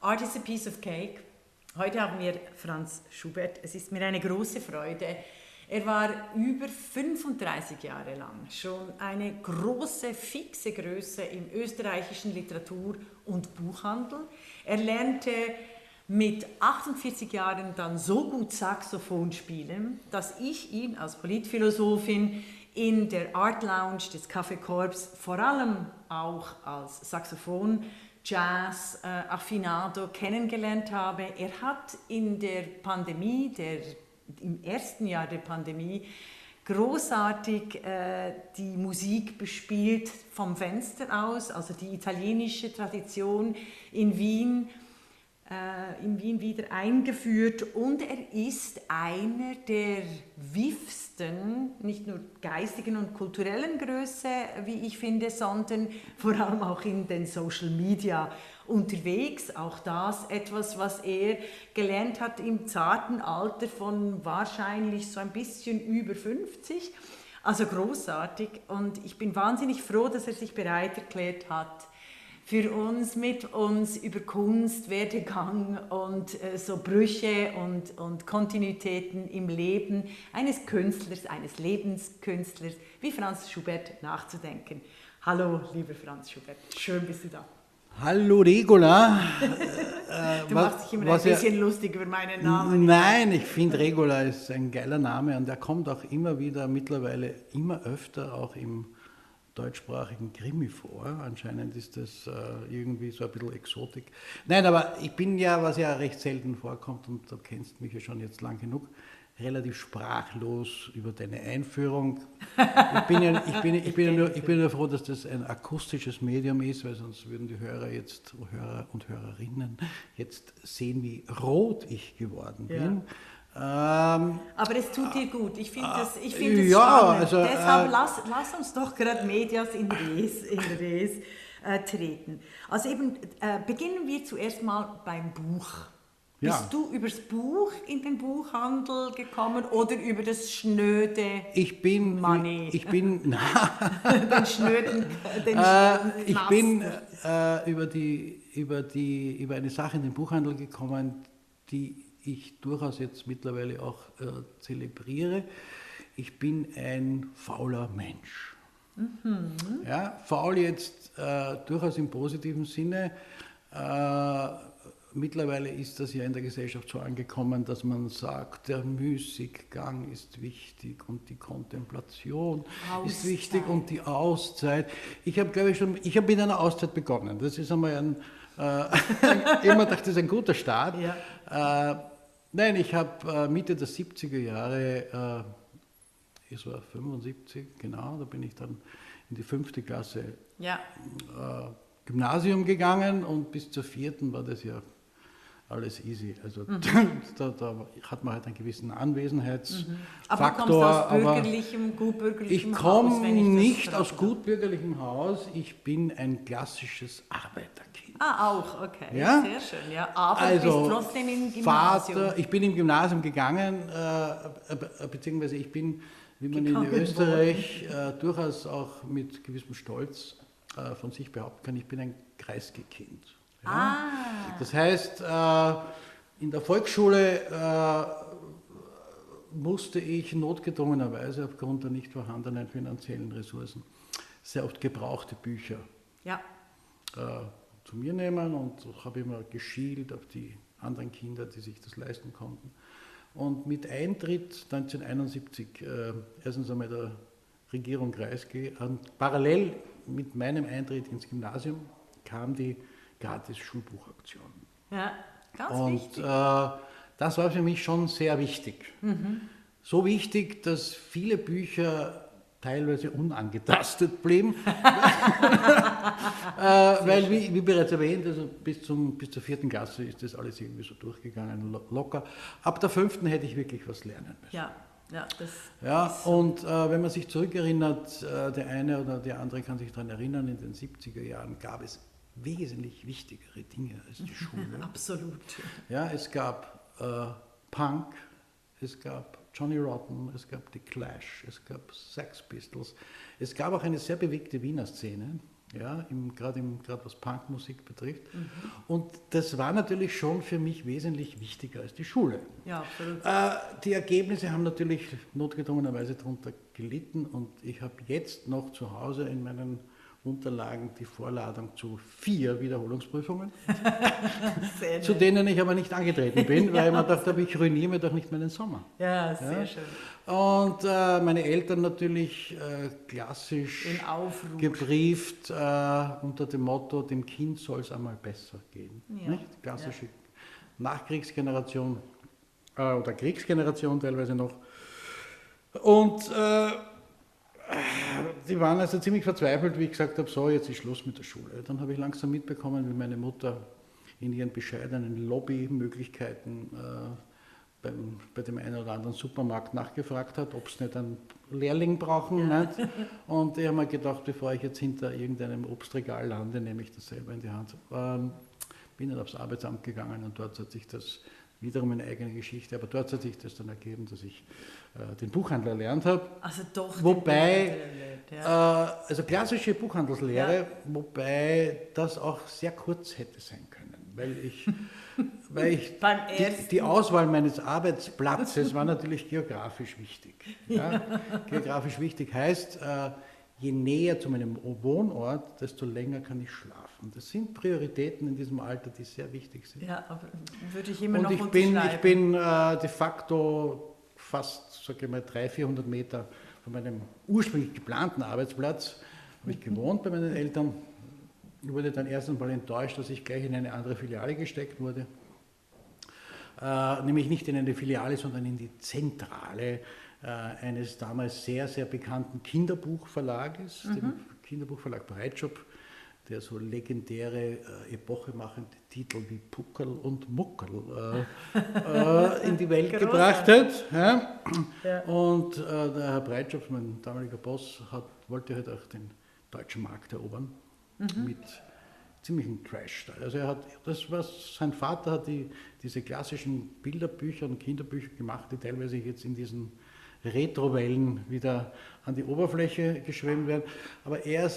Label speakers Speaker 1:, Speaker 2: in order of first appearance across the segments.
Speaker 1: Art is a piece of cake. Heute haben wir Franz Schubert. Es ist mir eine große Freude. Er war über 35 Jahre lang schon eine große, fixe Größe im österreichischen Literatur- und Buchhandel. Er lernte mit 48 Jahren dann so gut Saxophon spielen, dass ich ihn als Politphilosophin in der Art Lounge des Café Corps vor allem auch als Saxophon Jazz äh, Affinado kennengelernt habe. Er hat in der Pandemie, der, im ersten Jahr der Pandemie, großartig äh, die Musik bespielt vom Fenster aus, also die italienische Tradition in Wien in Wien wieder eingeführt und er ist einer der wiefsten, nicht nur geistigen und kulturellen Größe, wie ich finde, sondern vor allem auch in den Social Media unterwegs. Auch das etwas, was er gelernt hat im zarten Alter von wahrscheinlich so ein bisschen über 50. Also großartig und ich bin wahnsinnig froh, dass er sich bereit erklärt hat, für uns, mit uns über Kunst, Werdegang und äh, so Brüche und, und Kontinuitäten im Leben eines Künstlers, eines Lebenskünstlers wie Franz Schubert nachzudenken. Hallo, lieber Franz Schubert, schön bist du da.
Speaker 2: Hallo Regula.
Speaker 1: du was, machst dich immer ein bisschen ja, lustig über meinen Namen.
Speaker 2: Nein, ich finde Regula ist ein geiler Name und der kommt auch immer wieder, mittlerweile immer öfter auch im deutschsprachigen Krimi vor. Anscheinend ist das äh, irgendwie so ein bisschen Exotik. Nein, aber ich bin ja, was ja recht selten vorkommt, und du kennst mich ja schon jetzt lang genug, relativ sprachlos über deine Einführung. Ich bin ja, ich bin, ich bin, ja nur, ich bin nur froh, dass das ein akustisches Medium ist, weil sonst würden die Hörer jetzt, Hörer und Hörerinnen jetzt sehen, wie rot ich geworden bin. Ja.
Speaker 1: Ähm, Aber es tut dir gut. Ich finde das, ich find das ja, spannend. Also, Deshalb äh, lass, lass uns doch gerade Medias in Res, in Res äh, treten. Also eben, äh, beginnen wir zuerst mal beim Buch. Ja. Bist du übers Buch in den Buchhandel gekommen oder über das schnöde
Speaker 2: ich bin,
Speaker 1: Money?
Speaker 2: Ich bin
Speaker 1: den schnöden, den
Speaker 2: äh, Ich bin äh, über, die, über, die, über eine Sache in den Buchhandel gekommen, die ich durchaus jetzt mittlerweile auch äh, zelebriere. Ich bin ein fauler Mensch. Mhm. Ja, faul jetzt äh, durchaus im positiven Sinne. Äh, mittlerweile ist das ja in der Gesellschaft so angekommen, dass man sagt, der Müßiggang ist wichtig und die Kontemplation Auszeit. ist wichtig und die Auszeit. Ich habe, glaube ich, schon, ich habe mit einer Auszeit begonnen. Das ist einmal ein, äh, immer dachte, das ist ein guter Start. Ja. Äh, Nein, ich habe äh, Mitte der 70er Jahre, äh, es war 75, genau, da bin ich dann in die fünfte Klasse ja. äh, Gymnasium gegangen und bis zur vierten war das ja alles easy. Also mhm. da, da, hat man halt einen gewissen Anwesenheitsfaktor. Mhm.
Speaker 1: Aber du kommst aus bürgerlichem, gutbürgerlichem
Speaker 2: ich Haus? Ich komme nicht aus gutbürgerlichem Haus, ich bin ein klassisches Arbeiterkind.
Speaker 1: Ah, auch, okay. Ja? Sehr schön, ja. Aber
Speaker 2: also,
Speaker 1: bist trotzdem im
Speaker 2: Gymnasium. Vater, ich bin im Gymnasium gegangen, äh, beziehungsweise ich bin, wie man gegangen in Österreich äh, durchaus auch mit gewissem Stolz äh, von sich behaupten kann, ich bin ein Kreisgekind. Ah. Das heißt, äh, in der Volksschule äh, musste ich notgedrungenerweise aufgrund der nicht vorhandenen finanziellen Ressourcen sehr oft gebrauchte Bücher ja. äh, zu mir nehmen und habe immer geschielt auf die anderen Kinder, die sich das leisten konnten. Und mit Eintritt 1971, äh, erstens einmal der Regierung Kreisky, und parallel mit meinem Eintritt ins Gymnasium kam die gratis Schulbuchaktion.
Speaker 1: Ja, ganz
Speaker 2: Und
Speaker 1: wichtig.
Speaker 2: Äh, das war für mich schon sehr wichtig. Mhm. So wichtig, dass viele Bücher teilweise unangetastet blieben. äh, weil, wie, wie, bereits erwähnt, also bis, zum, bis zur vierten Klasse ist das alles irgendwie so durchgegangen, locker. Ab der fünften hätte ich wirklich was lernen müssen.
Speaker 1: Ja. Ja, das
Speaker 2: ja und äh, wenn man sich zurückerinnert, äh, der eine oder der andere kann sich daran erinnern, in den 70er Jahren gab es wesentlich wichtigere Dinge als die Schule.
Speaker 1: Absolut.
Speaker 2: Ja, es gab äh, Punk, es gab Johnny Rotten, es gab The Clash, es gab Sex Pistols. Es gab auch eine sehr bewegte Wiener Szene. ja, gerade was Punkmusik betrifft. Mhm. Und das war natürlich schon für mich wesentlich wichtiger als die Schule. Ja, absolut. Äh, die Ergebnisse haben natürlich notgedrungenerweise darunter gelitten und ich habe jetzt noch zu Hause in meinen Unterlagen die Vorladung zu vier Wiederholungsprüfungen, zu denen ich aber nicht angetreten bin, weil ja, ich mir dachte, ich ruiniere mir doch nicht meinen Sommer.
Speaker 1: Ja, sehr ja? schön.
Speaker 2: Und äh, meine Eltern natürlich äh, klassisch gebrieft äh, unter dem Motto, dem Kind soll es einmal besser gehen. Ja. Nicht? Klassische Nachkriegsgeneration äh, oder Kriegsgeneration teilweise noch. Und äh, die waren also ziemlich verzweifelt, wie ich gesagt habe, so, jetzt ist Schluss mit der Schule. Dann habe ich langsam mitbekommen, wie meine Mutter in ihren bescheidenen Lobbymöglichkeiten äh, beim, bei dem einen oder anderen Supermarkt nachgefragt hat, ob es nicht einen Lehrling brauchen. Ja. Nicht? Und ich habe mir gedacht, bevor ich jetzt hinter irgendeinem Obstregal lande, nehme ich das selber in die Hand. Ähm, bin dann aufs Arbeitsamt gegangen und dort hat sich das wiederum eine eigene Geschichte, aber dort hat sich das dann ergeben, dass ich äh, den Buchhandler erlernt habe.
Speaker 1: Also doch.
Speaker 2: Wobei, ja. äh, also klassische Buchhandelslehre, ja. wobei das auch sehr kurz hätte sein können, weil ich, weil ich die, die, Auswahl meines Arbeitsplatzes war natürlich geografisch wichtig. Ja? Geografisch wichtig heißt, äh, je näher zu meinem Wohnort, desto länger kann ich schlafen. Das sind Prioritäten in diesem Alter, die sehr wichtig sind.
Speaker 1: Ja, würde ich immer
Speaker 2: Und
Speaker 1: noch
Speaker 2: ich bin, ich bin äh, de facto fast, sage ich mal, 300, 400 Meter von meinem ursprünglich geplanten Arbeitsplatz habe ich gewohnt bei meinen Eltern. Ich wurde dann erst einmal enttäuscht, dass ich gleich in eine andere Filiale gesteckt wurde. Äh, nämlich nicht in eine Filiale, sondern in die Zentrale äh, eines damals sehr, sehr bekannten Kinderbuchverlages, mhm. dem Kinderbuchverlag Breitschop, der so legendäre, äh, epochemachende Titel wie Puckel und Muckel äh, äh, in die Welt gebracht hat. Ja? Ja. Und äh, der Herr Breitschopf, mein damaliger Boss, hat, wollte halt auch den deutschen Markt erobern mhm. mit ziemlichen Trash. Also er hat, das was sein Vater hat die, diese klassischen Bilderbücher und Kinderbücher gemacht, die teilweise jetzt in diesen Retrowellen wieder an die Oberfläche geschwemmt werden. Aber er,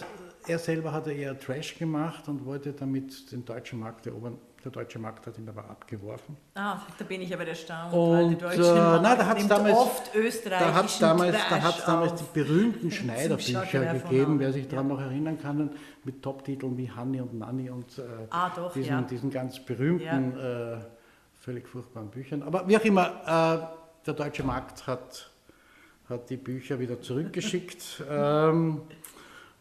Speaker 2: er selber hatte eher Trash gemacht und wollte damit den deutschen Markt erobern. Der deutsche Markt hat ihn aber abgeworfen.
Speaker 1: Ah, da bin ich aber erstaunt.
Speaker 2: Und weil die äh, na, da hat damals, oft da hat damals, da damals die berühmten Schneiderbücher gegeben, wer sich daran ja. noch erinnern kann, mit Top-Titeln wie Hanni und Nanni und äh, ah, doch, diesen, ja. diesen, ganz berühmten, ja. äh, völlig furchtbaren Büchern. Aber wie auch immer, äh, der deutsche Markt hat hat die Bücher wieder zurückgeschickt. ähm,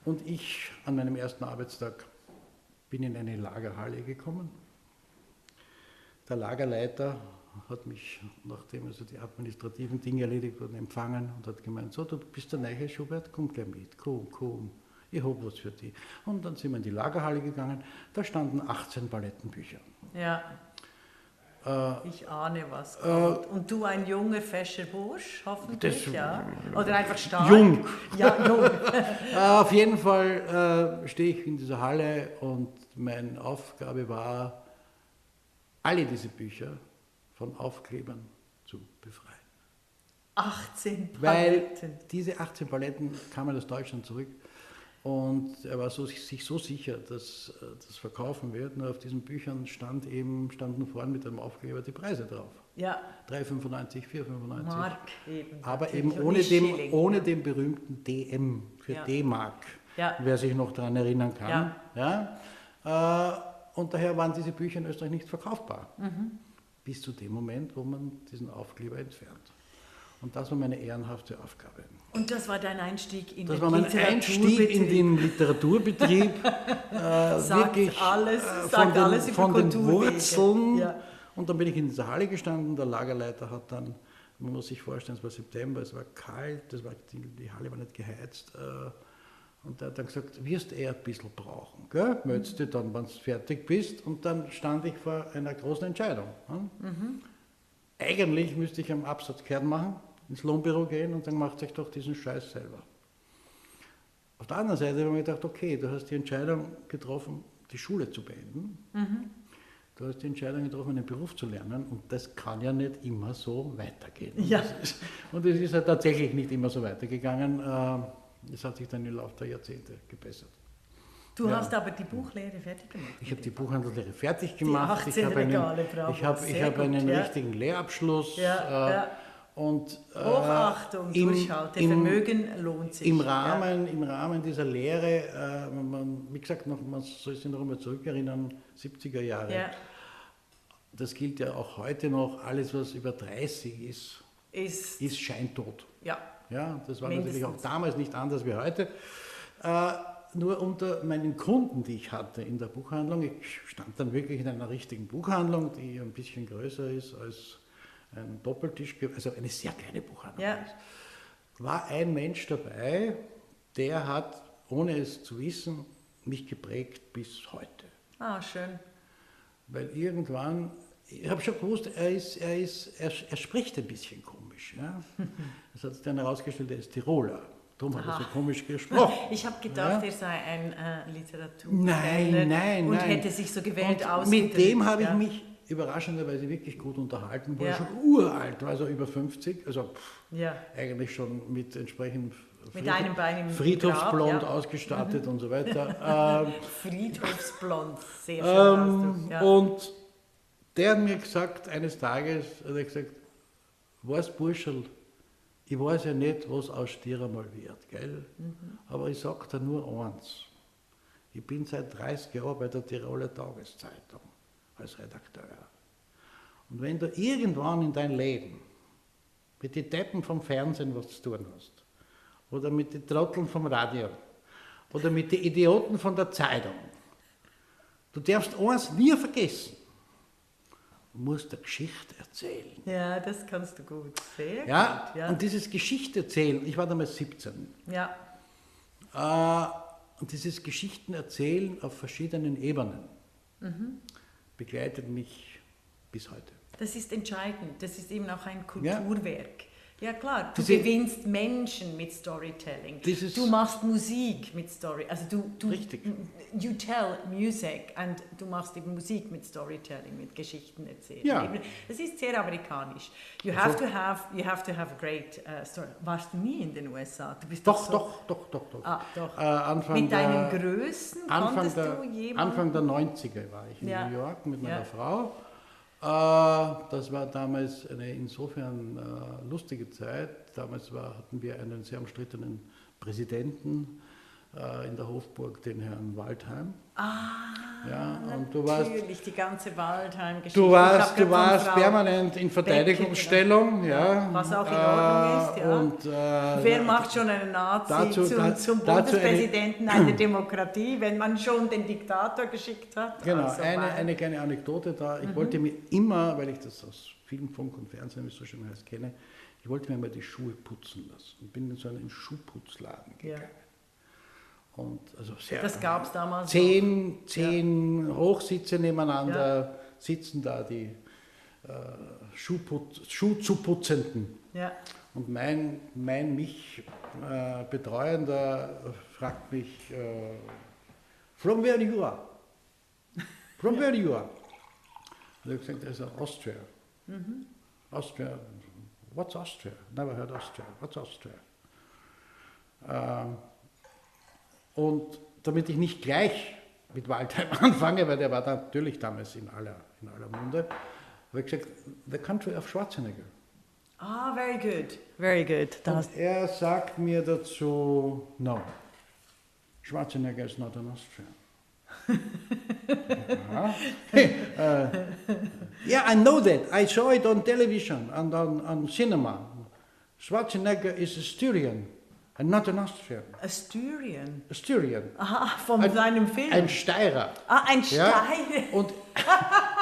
Speaker 2: und ich an meinem ersten Arbeitstag bin in eine Lagerhalle gekommen. Der Lagerleiter hat mich, nachdem also die administrativen Dinge erledigt wurden, empfangen und hat gemeint, so, du bist der neue Schubert, komm gleich mit, komm, komm, ich habe was für dich. Und dann sind wir in die Lagerhalle gegangen, da standen 18 Palettenbücher.
Speaker 1: Ja. Äh, ich ahne was. Äh, und du ein junger, fescher Bursch, hoffentlich, das, ja? Oder einfach stark?
Speaker 2: Jung. Ja, jung. äh, auf jeden Fall äh, stehe ich in dieser Halle und meine Aufgabe war, alle diese Bücher von Aufklebern zu befreien.
Speaker 1: 18 Paletten.
Speaker 2: Weil diese 18 Paletten kamen aus Deutschland zurück und er war so, sich so sicher, dass äh, das verkaufen wird. Nur auf diesen Büchern stand eben, standen vorne mit einem Aufkleber die Preise drauf.
Speaker 1: Ja.
Speaker 2: 3,95, 4,95.
Speaker 1: Mark eben.
Speaker 2: Aber eben ohne, dem, ohne den berühmten DM für ja. D-Mark, ja. wer sich noch daran erinnern kann. Ja. ja? Äh, und daher waren diese Bücher in Österreich nicht verkaufbar. Mhm. Bis zu dem Moment, wo man diesen Aufkleber entfernt. Und das war meine ehrenhafte Aufgabe.
Speaker 1: Und das war dein Einstieg in
Speaker 2: das den Literaturbetrieb? Das war mein Einstieg in den Literaturbetrieb.
Speaker 1: äh, sagt wirklich, alles, äh, sagt
Speaker 2: den,
Speaker 1: alles
Speaker 2: von den Wurzeln. Ja. Und dann bin ich in dieser Halle gestanden. Der Lagerleiter hat dann, man muss sich vorstellen, es war September, es war kalt, das war, die, die Halle war nicht geheizt. Äh, und er hat dann gesagt, wirst eher ein bisschen brauchen. Gell? Meldest dich dann, wenn du fertig bist. Und dann stand ich vor einer großen Entscheidung. Hm? Mhm. Eigentlich müsste ich einen Absatzkern machen ins Lohnbüro gehen und dann macht euch doch diesen Scheiß selber. Auf der anderen Seite habe ich mir gedacht, okay, du hast die Entscheidung getroffen, die Schule zu beenden. Mhm. Du hast die Entscheidung getroffen, einen Beruf zu lernen und das kann ja nicht immer so weitergehen.
Speaker 1: Ja.
Speaker 2: Und es ist ja tatsächlich nicht immer so weitergegangen. Äh, es hat sich dann im Laufe der Jahrzehnte gebessert.
Speaker 1: Du
Speaker 2: Ja.
Speaker 1: hast aber die Buchlehre fertig gemacht.
Speaker 2: Ich habe die Buchhandelslehre fertig gemacht.
Speaker 1: 18
Speaker 2: ich habe einen, ich habe, ich
Speaker 1: gut,
Speaker 2: einen
Speaker 1: ja.
Speaker 2: richtigen Lehrabschluss.
Speaker 1: Ja,
Speaker 2: äh. Und, äh,
Speaker 1: Hochachtung,
Speaker 2: im-
Speaker 1: Durchhalte,
Speaker 2: im-
Speaker 1: Vermögen lohnt sich.
Speaker 2: Im
Speaker 1: ja.
Speaker 2: Rahmen, Im Rahmen dieser Lehre, äh, man, wie gesagt, noch, man soll sich noch einmal zurückerinnern, 70er Jahre.
Speaker 1: Ja,
Speaker 2: Das gilt ja auch heute noch, alles was über 30 ist,
Speaker 1: ist,
Speaker 2: ist scheintot.
Speaker 1: ja,
Speaker 2: Ja, das war natürlich auch
Speaker 1: Mindestens.
Speaker 2: damals nicht anders wie heute. Äh, nur unter meinen Kunden, die ich hatte in der Buchhandlung, ich stand dann wirklich in einer richtigen Buchhandlung, die ein bisschen größer ist als ein Doppeltisch, also eine sehr kleine Buchhandlung
Speaker 1: Ja.
Speaker 2: war ein Mensch dabei, der hat, ohne es zu wissen, mich geprägt bis heute.
Speaker 1: ah, schön.
Speaker 2: Weil irgendwann, ich habe schon gewusst, er, ist, er, ist, er, er spricht ein bisschen komisch. Ja? Das hat sich dann herausgestellt, er ist Tiroler. Darum hat er so komisch gesprochen.
Speaker 1: Ich habe gedacht,
Speaker 2: Ja?
Speaker 1: er sei ein äh, Literatur.
Speaker 2: Nein, nein,
Speaker 1: Und
Speaker 2: nein.
Speaker 1: hätte sich so gewählt
Speaker 2: Und
Speaker 1: aus.
Speaker 2: mit dem habe ich
Speaker 1: ja.
Speaker 2: mich überraschenderweise wirklich gut unterhalten. War
Speaker 1: Ja.
Speaker 2: schon uralt, war so über 50, also pff,
Speaker 1: Ja,
Speaker 2: eigentlich schon mit entsprechend
Speaker 1: Mit einem Bein im
Speaker 2: Friedhofsblond
Speaker 1: ja.
Speaker 2: ausgestattet und so weiter. ähm,
Speaker 1: Friedhofsblond, sehr schön
Speaker 2: Ähm.
Speaker 1: Ja.
Speaker 2: Und der hat mir gesagt, eines Tages, hat er gesagt, weißt Burschel, ich weiß ja nicht, was aus dir einmal wird, gell?
Speaker 1: Mhm.
Speaker 2: aber ich sage dir nur eins. Ich bin seit 30 Jahren bei der Tiroler Tageszeitung als Redakteur. Und wenn du irgendwann in dein Leben mit den Deppen vom Fernsehen was zu tun hast, oder mit den Trotteln vom Radio, oder mit den Idioten von der Zeitung, Du darfst eins nie vergessen. Du musst eine Geschichte erzählen.
Speaker 1: ja, das kannst du gut. Sehr
Speaker 2: Ja,
Speaker 1: gut. Ja.
Speaker 2: und dieses Geschichte erzählen, ich war damals 17,
Speaker 1: ja.
Speaker 2: äh, und dieses Geschichten erzählen auf verschiedenen Ebenen
Speaker 1: Mhm.
Speaker 2: Begleitet mich bis heute.
Speaker 1: Das ist entscheidend. Das ist eben auch ein. Kulturwerk. Ja klar, du
Speaker 2: Diese-
Speaker 1: gewinnst Menschen mit Storytelling. Du machst Musik mit Story. Also du, du
Speaker 2: Richtig.
Speaker 1: You tell music and du machst eben Musik mit Storytelling, mit Geschichten erzählen.
Speaker 2: Ja.
Speaker 1: Das ist sehr amerikanisch. You
Speaker 2: Also-
Speaker 1: have to have, you have to have a great uh, story. Warst du nie in den USA? Du bist
Speaker 2: Doch,
Speaker 1: so,
Speaker 2: doch, doch, doch, doch.
Speaker 1: Ah, doch.
Speaker 2: Äh, Anfang
Speaker 1: Mit deinen
Speaker 2: der,
Speaker 1: Größen
Speaker 2: Anfang
Speaker 1: konntest
Speaker 2: der,
Speaker 1: du jemanden...
Speaker 2: Anfang der 90er war ich in
Speaker 1: Ja.
Speaker 2: New York mit meiner
Speaker 1: Ja.
Speaker 2: Frau. Äh, das war damals eine insofern äh, lustige Zeit. Damals war, hatten wir einen sehr umstrittenen Präsidenten in der Hofburg, den Herrn Waldheim.
Speaker 1: Ah,
Speaker 2: Ja, und du warst,
Speaker 1: natürlich, die ganze Waldheim-Geschichte.
Speaker 2: du warst, du warst permanent in Verteidigungsstellung. Ja,
Speaker 1: Was auch in Ordnung ist, ja.
Speaker 2: Und, äh,
Speaker 1: Wer macht schon einen Nazi
Speaker 2: dazu-
Speaker 1: zum,
Speaker 2: da-
Speaker 1: zum
Speaker 2: dazu eine-
Speaker 1: Bundespräsidenten einer Demokratie, wenn man schon den Diktator geschickt hat?
Speaker 2: Genau,
Speaker 1: Also,
Speaker 2: eine, eine kleine Anekdote da.
Speaker 1: Mhm.
Speaker 2: Ich wollte mir immer, weil ich das aus Film, Funk und Fernsehen, wie es so schön heißt, kenne, ich wollte mir mal die Schuhe putzen lassen. Und bin in so einen Schuhputzladen
Speaker 1: Ja.
Speaker 2: Und also sehr
Speaker 1: Das gab es damals.
Speaker 2: zehn, zehn Hochsitze nebeneinander sitzen da die äh, Schuhputz, Schuhzuputzenden.
Speaker 1: Ja.
Speaker 2: Und mein, mein mich äh, Betreuender fragt mich, äh, from where you are? From where you are? Und ich gesagt, also Austria. Austria. What's Austria? Never heard Austria. What's Austria? Ähm, und damit ich nicht gleich mit Waldheim anfange, weil der war da natürlich damals in aller, in aller Munde, habe ich gesagt, the country of Schwarzenegger.
Speaker 1: Ah, very good. Very good.
Speaker 2: Und er sagt mir dazu, no, Schwarzenegger is not an Austrian. ja. uh, yeah, I know that. I saw it on television and on, on cinema. Schwarzenegger is a Styrian and not an Austrian.
Speaker 1: Asturian.
Speaker 2: A Styrian.
Speaker 1: Aha, von
Speaker 2: Ein-
Speaker 1: seinem Film.
Speaker 2: Ein Steirer.
Speaker 1: ah, ein
Speaker 2: Ja,
Speaker 1: Stein.
Speaker 2: und,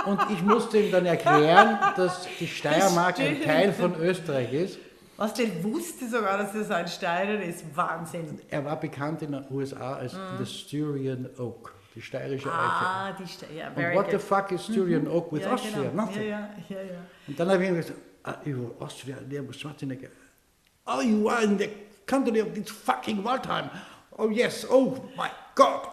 Speaker 2: und ich musste ihm dann erklären, dass die Steiermark ein. Teil von Österreich ist.
Speaker 1: Was, der wusste sogar, dass das ein Steirer ist. Wahnsinn.
Speaker 2: Er war bekannt in den USA als the Styrian Oak, die steirische Eiche.
Speaker 1: Ah, die. Ja,
Speaker 2: Und
Speaker 1: very
Speaker 2: what the
Speaker 1: good.
Speaker 2: fuck is Styrian Oak with
Speaker 1: ja,
Speaker 2: Austria?
Speaker 1: Genau.
Speaker 2: Nothing.
Speaker 1: Ja, ja, ja, ja.
Speaker 2: Und dann habe ich ihm gesagt, ah, you Austria, was Schwarzenegger. Oh, you are in the country of this fucking Waldheim. Oh yes, oh my. Gott!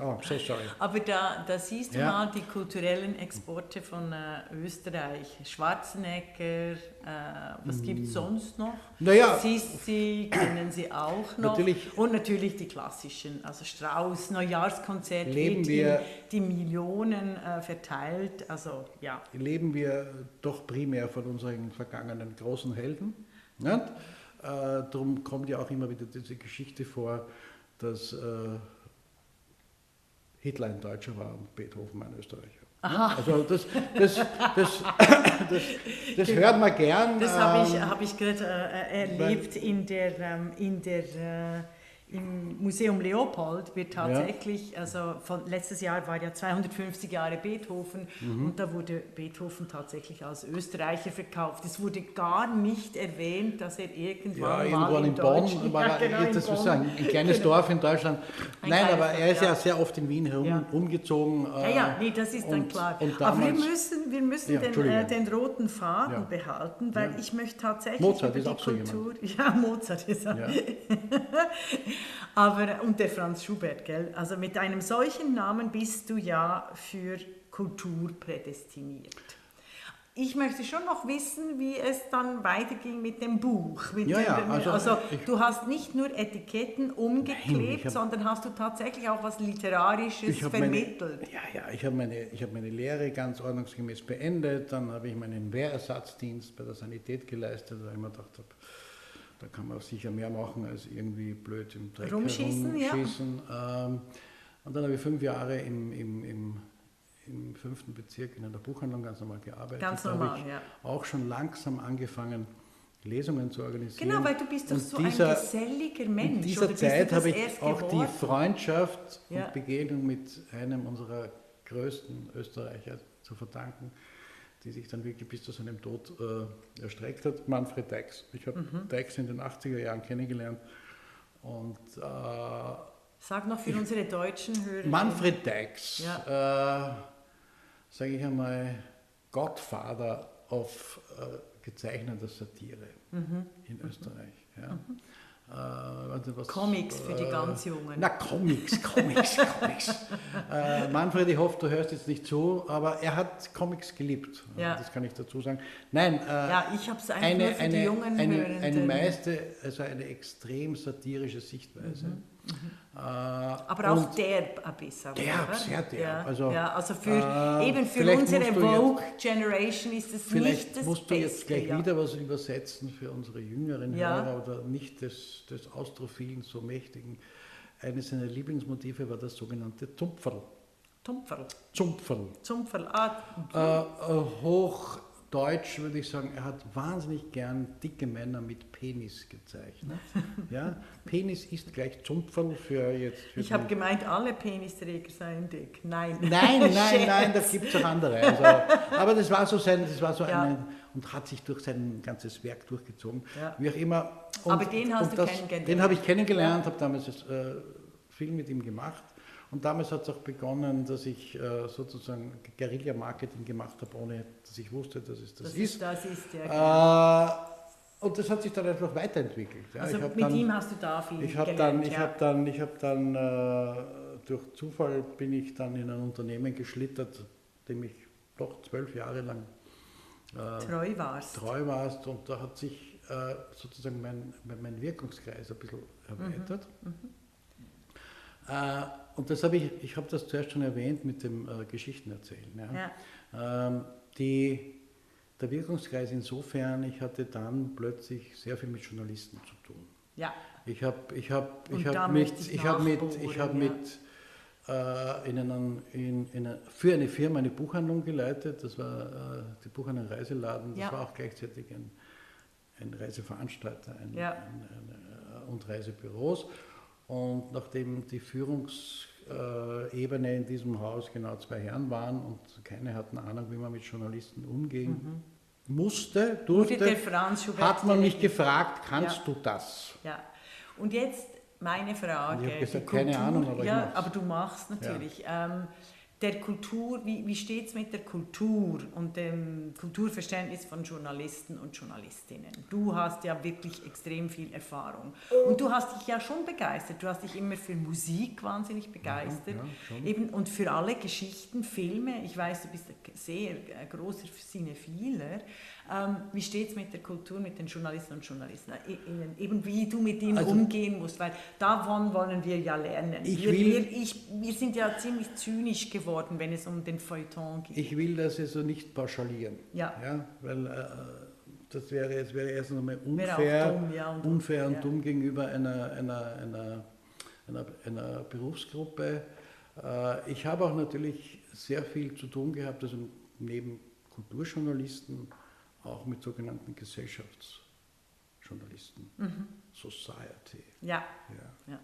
Speaker 2: Oh, so sorry.
Speaker 1: Aber da, da siehst du
Speaker 2: Ja.
Speaker 1: mal die kulturellen Exporte von äh, Österreich. Schwarzenegger, äh, was gibt es sonst noch?
Speaker 2: Mm. Naja.
Speaker 1: Sissi kennen Sie auch noch.
Speaker 2: Natürlich.
Speaker 1: Und natürlich die klassischen, also Strauß, Neujahrskonzert,
Speaker 2: Leben wir-
Speaker 1: in die Millionen äh, verteilt. Also ja,
Speaker 2: leben wir doch primär von unseren vergangenen großen Helden. Nicht? Äh, darum kommt ja auch immer wieder diese Geschichte vor, dass äh, Hitler ein Deutscher war und Beethoven ein Österreicher. Also das, das, das, das, das hört man gern.
Speaker 1: das habe ich,
Speaker 2: ähm,
Speaker 1: hab ich gerade äh, erlebt in der, ähm, in der, äh, im Museum Leopold wird tatsächlich, also von letztes Jahr war ja 250 Jahre Beethoven
Speaker 2: Mhm.
Speaker 1: und da wurde Beethoven tatsächlich als Österreicher verkauft. Es wurde gar nicht erwähnt, dass er
Speaker 2: Ja,
Speaker 1: irgendwann
Speaker 2: irgendwo
Speaker 1: mal in
Speaker 2: in Bonn, war
Speaker 1: Ja, genau, in
Speaker 2: das
Speaker 1: Bonn.
Speaker 2: ist ein, ein kleines
Speaker 1: Genau.
Speaker 2: Dorf in Deutschland.
Speaker 1: Ein
Speaker 2: Nein, aber er ist ja.
Speaker 1: ja.
Speaker 2: sehr oft in Wien herum
Speaker 1: Ja.
Speaker 2: umgezogen.
Speaker 1: Ja, ja, nee, das ist dann
Speaker 2: und-
Speaker 1: klar.
Speaker 2: und
Speaker 1: Aber wir
Speaker 2: damals-
Speaker 1: müssen, wir müssen
Speaker 2: Ja,
Speaker 1: den, äh, den roten Faden
Speaker 2: Ja.
Speaker 1: behalten, weil
Speaker 2: Ja.
Speaker 1: ich möchte tatsächlich
Speaker 2: Mozart ist
Speaker 1: die
Speaker 2: auch so jemand.
Speaker 1: Kultur... Ja, Mozart ist auch. Aber, und der Franz Schubert, gell? Also mit einem solchen Namen bist du ja für Kultur prädestiniert. Ich möchte schon noch wissen, wie es dann weiterging mit dem Buch. Mit
Speaker 2: Ja,
Speaker 1: dem,
Speaker 2: ja,
Speaker 1: also
Speaker 2: also ich-
Speaker 1: du hast nicht nur Etiketten umgeklebt,
Speaker 2: Nein, hab-
Speaker 1: sondern hast du tatsächlich auch was Literarisches
Speaker 2: habe meine,
Speaker 1: vermittelt.
Speaker 2: ja, ja, ich habe meine, ich habe meine Lehre ganz ordnungsgemäß beendet. Dann habe ich meinen Wehrersatzdienst bei der Sanität geleistet, weil ich mir gedacht habe, da kann man sicher mehr machen als irgendwie blöd im Dreck
Speaker 1: Rumschießen, ja.
Speaker 2: Ähm, und dann habe ich fünf Jahre im, im, im, im fünften Bezirk in einer Buchhandlung ganz normal gearbeitet.
Speaker 1: Ganz normal,
Speaker 2: ich
Speaker 1: ja.
Speaker 2: auch schon langsam angefangen, Lesungen zu organisieren.
Speaker 1: Genau, weil du bist doch
Speaker 2: Und
Speaker 1: so
Speaker 2: dieser-
Speaker 1: ein geselliger Mensch.
Speaker 2: in dieser Zeit habe ich auch
Speaker 1: geworden?
Speaker 2: die Freundschaft
Speaker 1: Ja.
Speaker 2: und Begegnung mit einem unserer größten Österreicher zu verdanken, die sich dann wirklich bis zu seinem Tod äh, erstreckt hat, Manfred Deix. Ich habe
Speaker 1: Mhm.
Speaker 2: Deix in den 80er Jahren kennengelernt und äh,
Speaker 1: Sag noch für unsere deutschen Hörer.
Speaker 2: Manfred Deix, äh, sage ich einmal, Godfather of äh, gezeichneter Satire
Speaker 1: Mhm.
Speaker 2: in Österreich. Ja. Äh, warte, was,
Speaker 1: Comics für die
Speaker 2: äh,
Speaker 1: ganz Jungen.
Speaker 2: Na, Comics, Comics, Comics. Äh, Manfred, ich hoffe, du hörst jetzt nicht zu, aber er hat Comics geliebt.
Speaker 1: Ja.
Speaker 2: Das kann ich dazu sagen. Nein, äh,
Speaker 1: Ja, ich habe es einfach
Speaker 2: eine,
Speaker 1: nur für
Speaker 2: eine,
Speaker 1: die jungen
Speaker 2: eine, eine meiste, also eine extrem satirische Sichtweise. Äh,
Speaker 1: aber auch derb ein bisschen.
Speaker 2: Derb,
Speaker 1: oder?
Speaker 2: sehr derb.
Speaker 1: Ja,
Speaker 2: Also,
Speaker 1: ja, also für,
Speaker 2: äh,
Speaker 1: eben für unsere
Speaker 2: du jetzt-
Speaker 1: Vogue-Generation ist es nicht das
Speaker 2: musst du
Speaker 1: Beste.
Speaker 2: jetzt gleich
Speaker 1: ja.
Speaker 2: wieder was übersetzen für unsere jüngeren
Speaker 1: Ja.
Speaker 2: Hörer oder nicht des, des Austrophilen so mächtigen. Eines seiner Lieblingsmotive war das sogenannte Zumpferl.
Speaker 1: Tumpferl.
Speaker 2: Zumpferl.
Speaker 1: Zumpferl. Ah,
Speaker 2: Äh, äh, Hochdeutsch würde ich sagen, er hat wahnsinnig gern dicke Männer mit Penis gezeichnet. ja? Penis ist gleich Zumpferl für jetzt. Für
Speaker 1: ich habe gemeint, alle Penisträger seien dick. Nein.
Speaker 2: Nein, nein, nein, da gibt es auch andere. Also, aber das war so sein, das war so
Speaker 1: Ja.
Speaker 2: ein, und hat sich durch sein ganzes Werk durchgezogen.
Speaker 1: Ja.
Speaker 2: Wie auch immer. Und,
Speaker 1: Aber den hast du kennengelernt.
Speaker 2: Den habe ich kennengelernt, habe damals äh, viel mit ihm gemacht. Und damals hat es auch begonnen, dass ich äh, sozusagen Guerilla-Marketing gemacht habe, ohne dass ich wusste, dass es das,
Speaker 1: Das
Speaker 2: ist.
Speaker 1: ist, das ist ja.
Speaker 2: Äh, und das hat sich dann einfach weiterentwickelt. Ja,
Speaker 1: also
Speaker 2: hab
Speaker 1: mit
Speaker 2: dann,
Speaker 1: ihm hast du da viel
Speaker 2: ich
Speaker 1: gelernt.
Speaker 2: dann, ich
Speaker 1: ja.
Speaker 2: habe dann, ich habe dann äh, durch Zufall bin ich dann in ein Unternehmen geschlittert, dem ich doch zwölf Jahre lang äh,
Speaker 1: treu warst.
Speaker 2: treu warst und da hat sich äh, sozusagen mein, mein mein Wirkungskreis ein bisschen erweitert. Äh, und das habe ich, ich habe das zuerst schon erwähnt mit dem äh, Geschichtenerzählen. Ja.
Speaker 1: Ja.
Speaker 2: Ähm, die, der Wirkungskreis insofern, ich hatte dann plötzlich sehr viel mit Journalisten zu tun.
Speaker 1: ja.
Speaker 2: Ich habe ich hab, ich hab mit,
Speaker 1: ich
Speaker 2: hab mit, ich hab
Speaker 1: ja.
Speaker 2: mit äh, in einen, in, in eine, für eine Firma eine Buchhandlung geleitet. Das war äh, die Buchhandlung Reiseladen. Das
Speaker 1: Ja.
Speaker 2: war auch gleichzeitig ein, ein Reiseveranstalter ein,
Speaker 1: Ja.
Speaker 2: ein, ein, äh, und Reisebüros. Und nachdem die Führungsebene in diesem Haus genau zwei Herren waren und keine hatten Ahnung, wie man mit Journalisten umgehen musste,
Speaker 1: Mhm. Wurde
Speaker 2: durfte,
Speaker 1: der Franz Schubert
Speaker 2: hat man mich gefragt, kannst
Speaker 1: Ja.
Speaker 2: du das?
Speaker 1: Ja. Und jetzt meine Frage.
Speaker 2: Ich hab gesagt,
Speaker 1: die
Speaker 2: keine Ahnung, aber ich
Speaker 1: ja,
Speaker 2: mach's.
Speaker 1: aber du machst natürlich. Ähm, der Kultur, wie, wie steht es mit der Kultur und dem Kulturverständnis von Journalisten und Journalistinnen? Du hast ja wirklich extrem viel Erfahrung und du hast dich ja schon begeistert. Du hast dich immer für Musik wahnsinnig begeistert ja, ja, eben, und für alle Geschichten, Filme. Ich weiß, du bist ein sehr großer Cinephiler. Ähm, wie steht es mit der Kultur, mit den Journalisten und Journalistinnen? Eben wie du mit ihnen also, umgehen musst, weil davon wollen wir ja lernen.
Speaker 2: Ich
Speaker 1: wir,
Speaker 2: will,
Speaker 1: wir, ich, wir sind ja ziemlich zynisch geworden, wenn es um den Feuilleton geht.
Speaker 2: Ich will das also nicht pauschalieren.
Speaker 1: Ja.
Speaker 2: ja weil äh, das wäre, es wäre erst einmal unfair, dumm, ja, und unfair und dumm gegenüber einer, einer, einer, einer, einer Berufsgruppe. Äh, ich habe auch natürlich sehr viel zu tun gehabt, also neben Kulturjournalisten, auch mit sogenannten Gesellschaftsjournalisten, mhm. Society.
Speaker 1: Ja.
Speaker 2: ja. ja.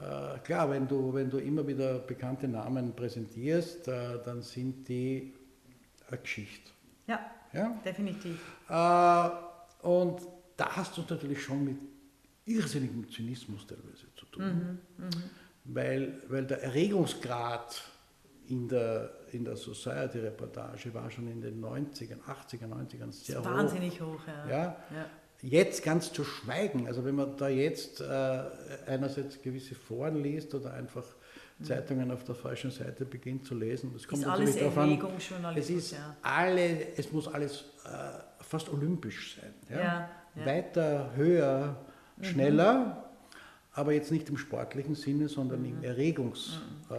Speaker 2: Äh, klar, wenn du, wenn du immer wieder bekannte Namen präsentierst, äh, dann sind die eine Geschichte.
Speaker 1: Ja, ja? definitiv.
Speaker 2: Äh, und da hast du natürlich schon mit irrsinnigem Zynismus teilweise zu tun. Mhm, mh. weil, weil der Erregungsgrad in der, in der Society-Reportage war schon in den 90ern, 80er, 90ern sehr
Speaker 1: hoch. Wahnsinnig hoch, ja.
Speaker 2: ja. ja. Jetzt ganz zu schweigen, also wenn man da jetzt äh, einerseits gewisse Foren liest oder einfach mhm. Zeitungen auf der falschen Seite beginnt zu lesen, das kommt
Speaker 1: ist alles
Speaker 2: Erregung, Es ist ja. alle, es muss alles äh, fast olympisch sein. Ja? ja Weiter, höher, mhm. schneller aber jetzt nicht im sportlichen Sinne, sondern mhm. im Erregungs. Mhm. Äh,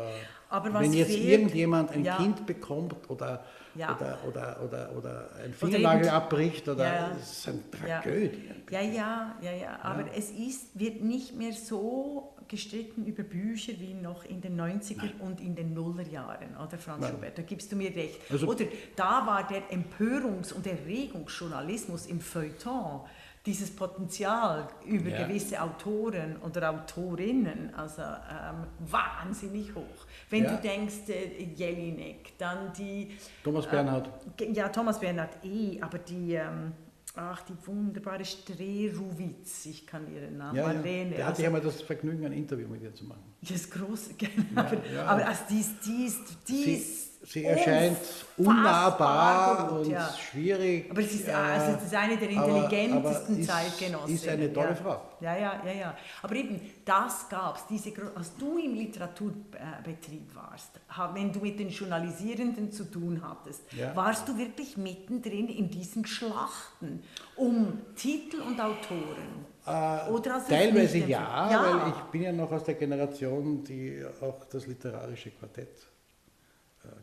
Speaker 2: wenn jetzt fehlt, irgendjemand ein ja. Kind bekommt oder, ja. oder, oder, oder, oder ein Fingernagel oder abbricht, oder ja. das ist eine Tragödie.
Speaker 1: Ja, ja, ja, ja. Aber es ist, wird nicht mehr so gestritten über Bücher wie noch in den 90er Nein. und in den Nullerjahren, oder Franz Nein. Schubert? Da gibst du mir recht. Also, oder da war der Empörungs- und Erregungsjournalismus im Feuilleton dieses Potenzial über ja. gewisse Autoren oder Autorinnen, also ähm, wahnsinnig hoch. Wenn ja. du denkst, äh, Jelinek, dann die...
Speaker 2: Thomas Bernhard.
Speaker 1: Äh, ja, Thomas Bernhard eh, aber die... Ähm, ach, die wunderbare Streruwitz, ich kann ihren Namen,
Speaker 2: ja, Marlene. Ja. Der hatte ja mal das Vergnügen, ein Interview mit ihr zu machen.
Speaker 1: Das ist groß, genau. Ja, ja. Aber also die ist, die ist, die ist
Speaker 2: sie erscheint unnahbar gut, und ja. schwierig.
Speaker 1: Aber es ist, also das ist eine der intelligentesten Zeitgenossen.
Speaker 2: Ist eine tolle ja. Frau.
Speaker 1: Ja, ja, ja, ja. Aber eben, das gab es, diese, als du im Literaturbetrieb warst, wenn du mit den Journalisierenden zu tun hattest, ja. warst du wirklich mittendrin in diesen Schlachten um Titel und Autoren.
Speaker 2: Äh, teilweise ja, ja, weil ich bin ja noch aus der Generation, die auch das literarische Quartett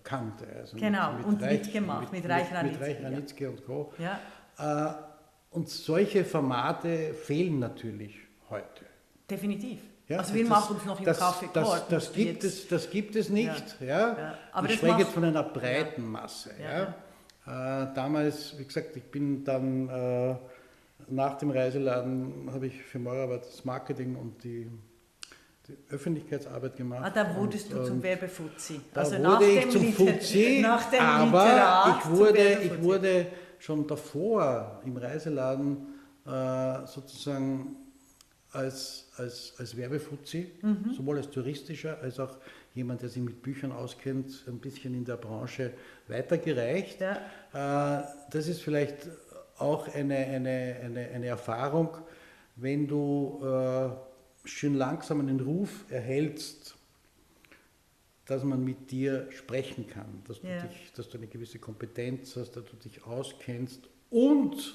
Speaker 2: kannte.
Speaker 1: Also genau, mit, mit und Reich, mitgemacht, mit, mit Reich Ranitzky.
Speaker 2: Mit Reich Ranitzky ja. und Co.
Speaker 1: Ja.
Speaker 2: Äh, und solche Formate fehlen natürlich heute.
Speaker 1: Definitiv. Ja, also wir das, machen uns noch im
Speaker 2: das,
Speaker 1: Kaffee
Speaker 2: das, das, das, gibt es, das gibt es nicht. Ja. ja. Aber ich spreche jetzt von einer breiten Masse. Äh, damals, wie gesagt, ich bin dann äh, nach dem Reiseladen, habe ich für Meurer das Marketing und die Öffentlichkeitsarbeit gemacht. Ah,
Speaker 1: da wurdest und, du zum Werbefuzzi.
Speaker 2: Da also wurde ich zum Fuzzi, aber ich wurde, ich wurde schon davor im Reiseladen äh, sozusagen als, als, als Werbefuzzi, mhm. sowohl als touristischer als auch jemand, der sich mit Büchern auskennt, ein bisschen in der Branche weitergereicht. Ja. Äh, das ist vielleicht auch eine, eine, eine, eine Erfahrung, wenn du äh, schön langsam einen Ruf erhältst, dass man mit dir sprechen kann, dass du, ja. dich, dass du eine gewisse Kompetenz hast, dass du dich auskennst und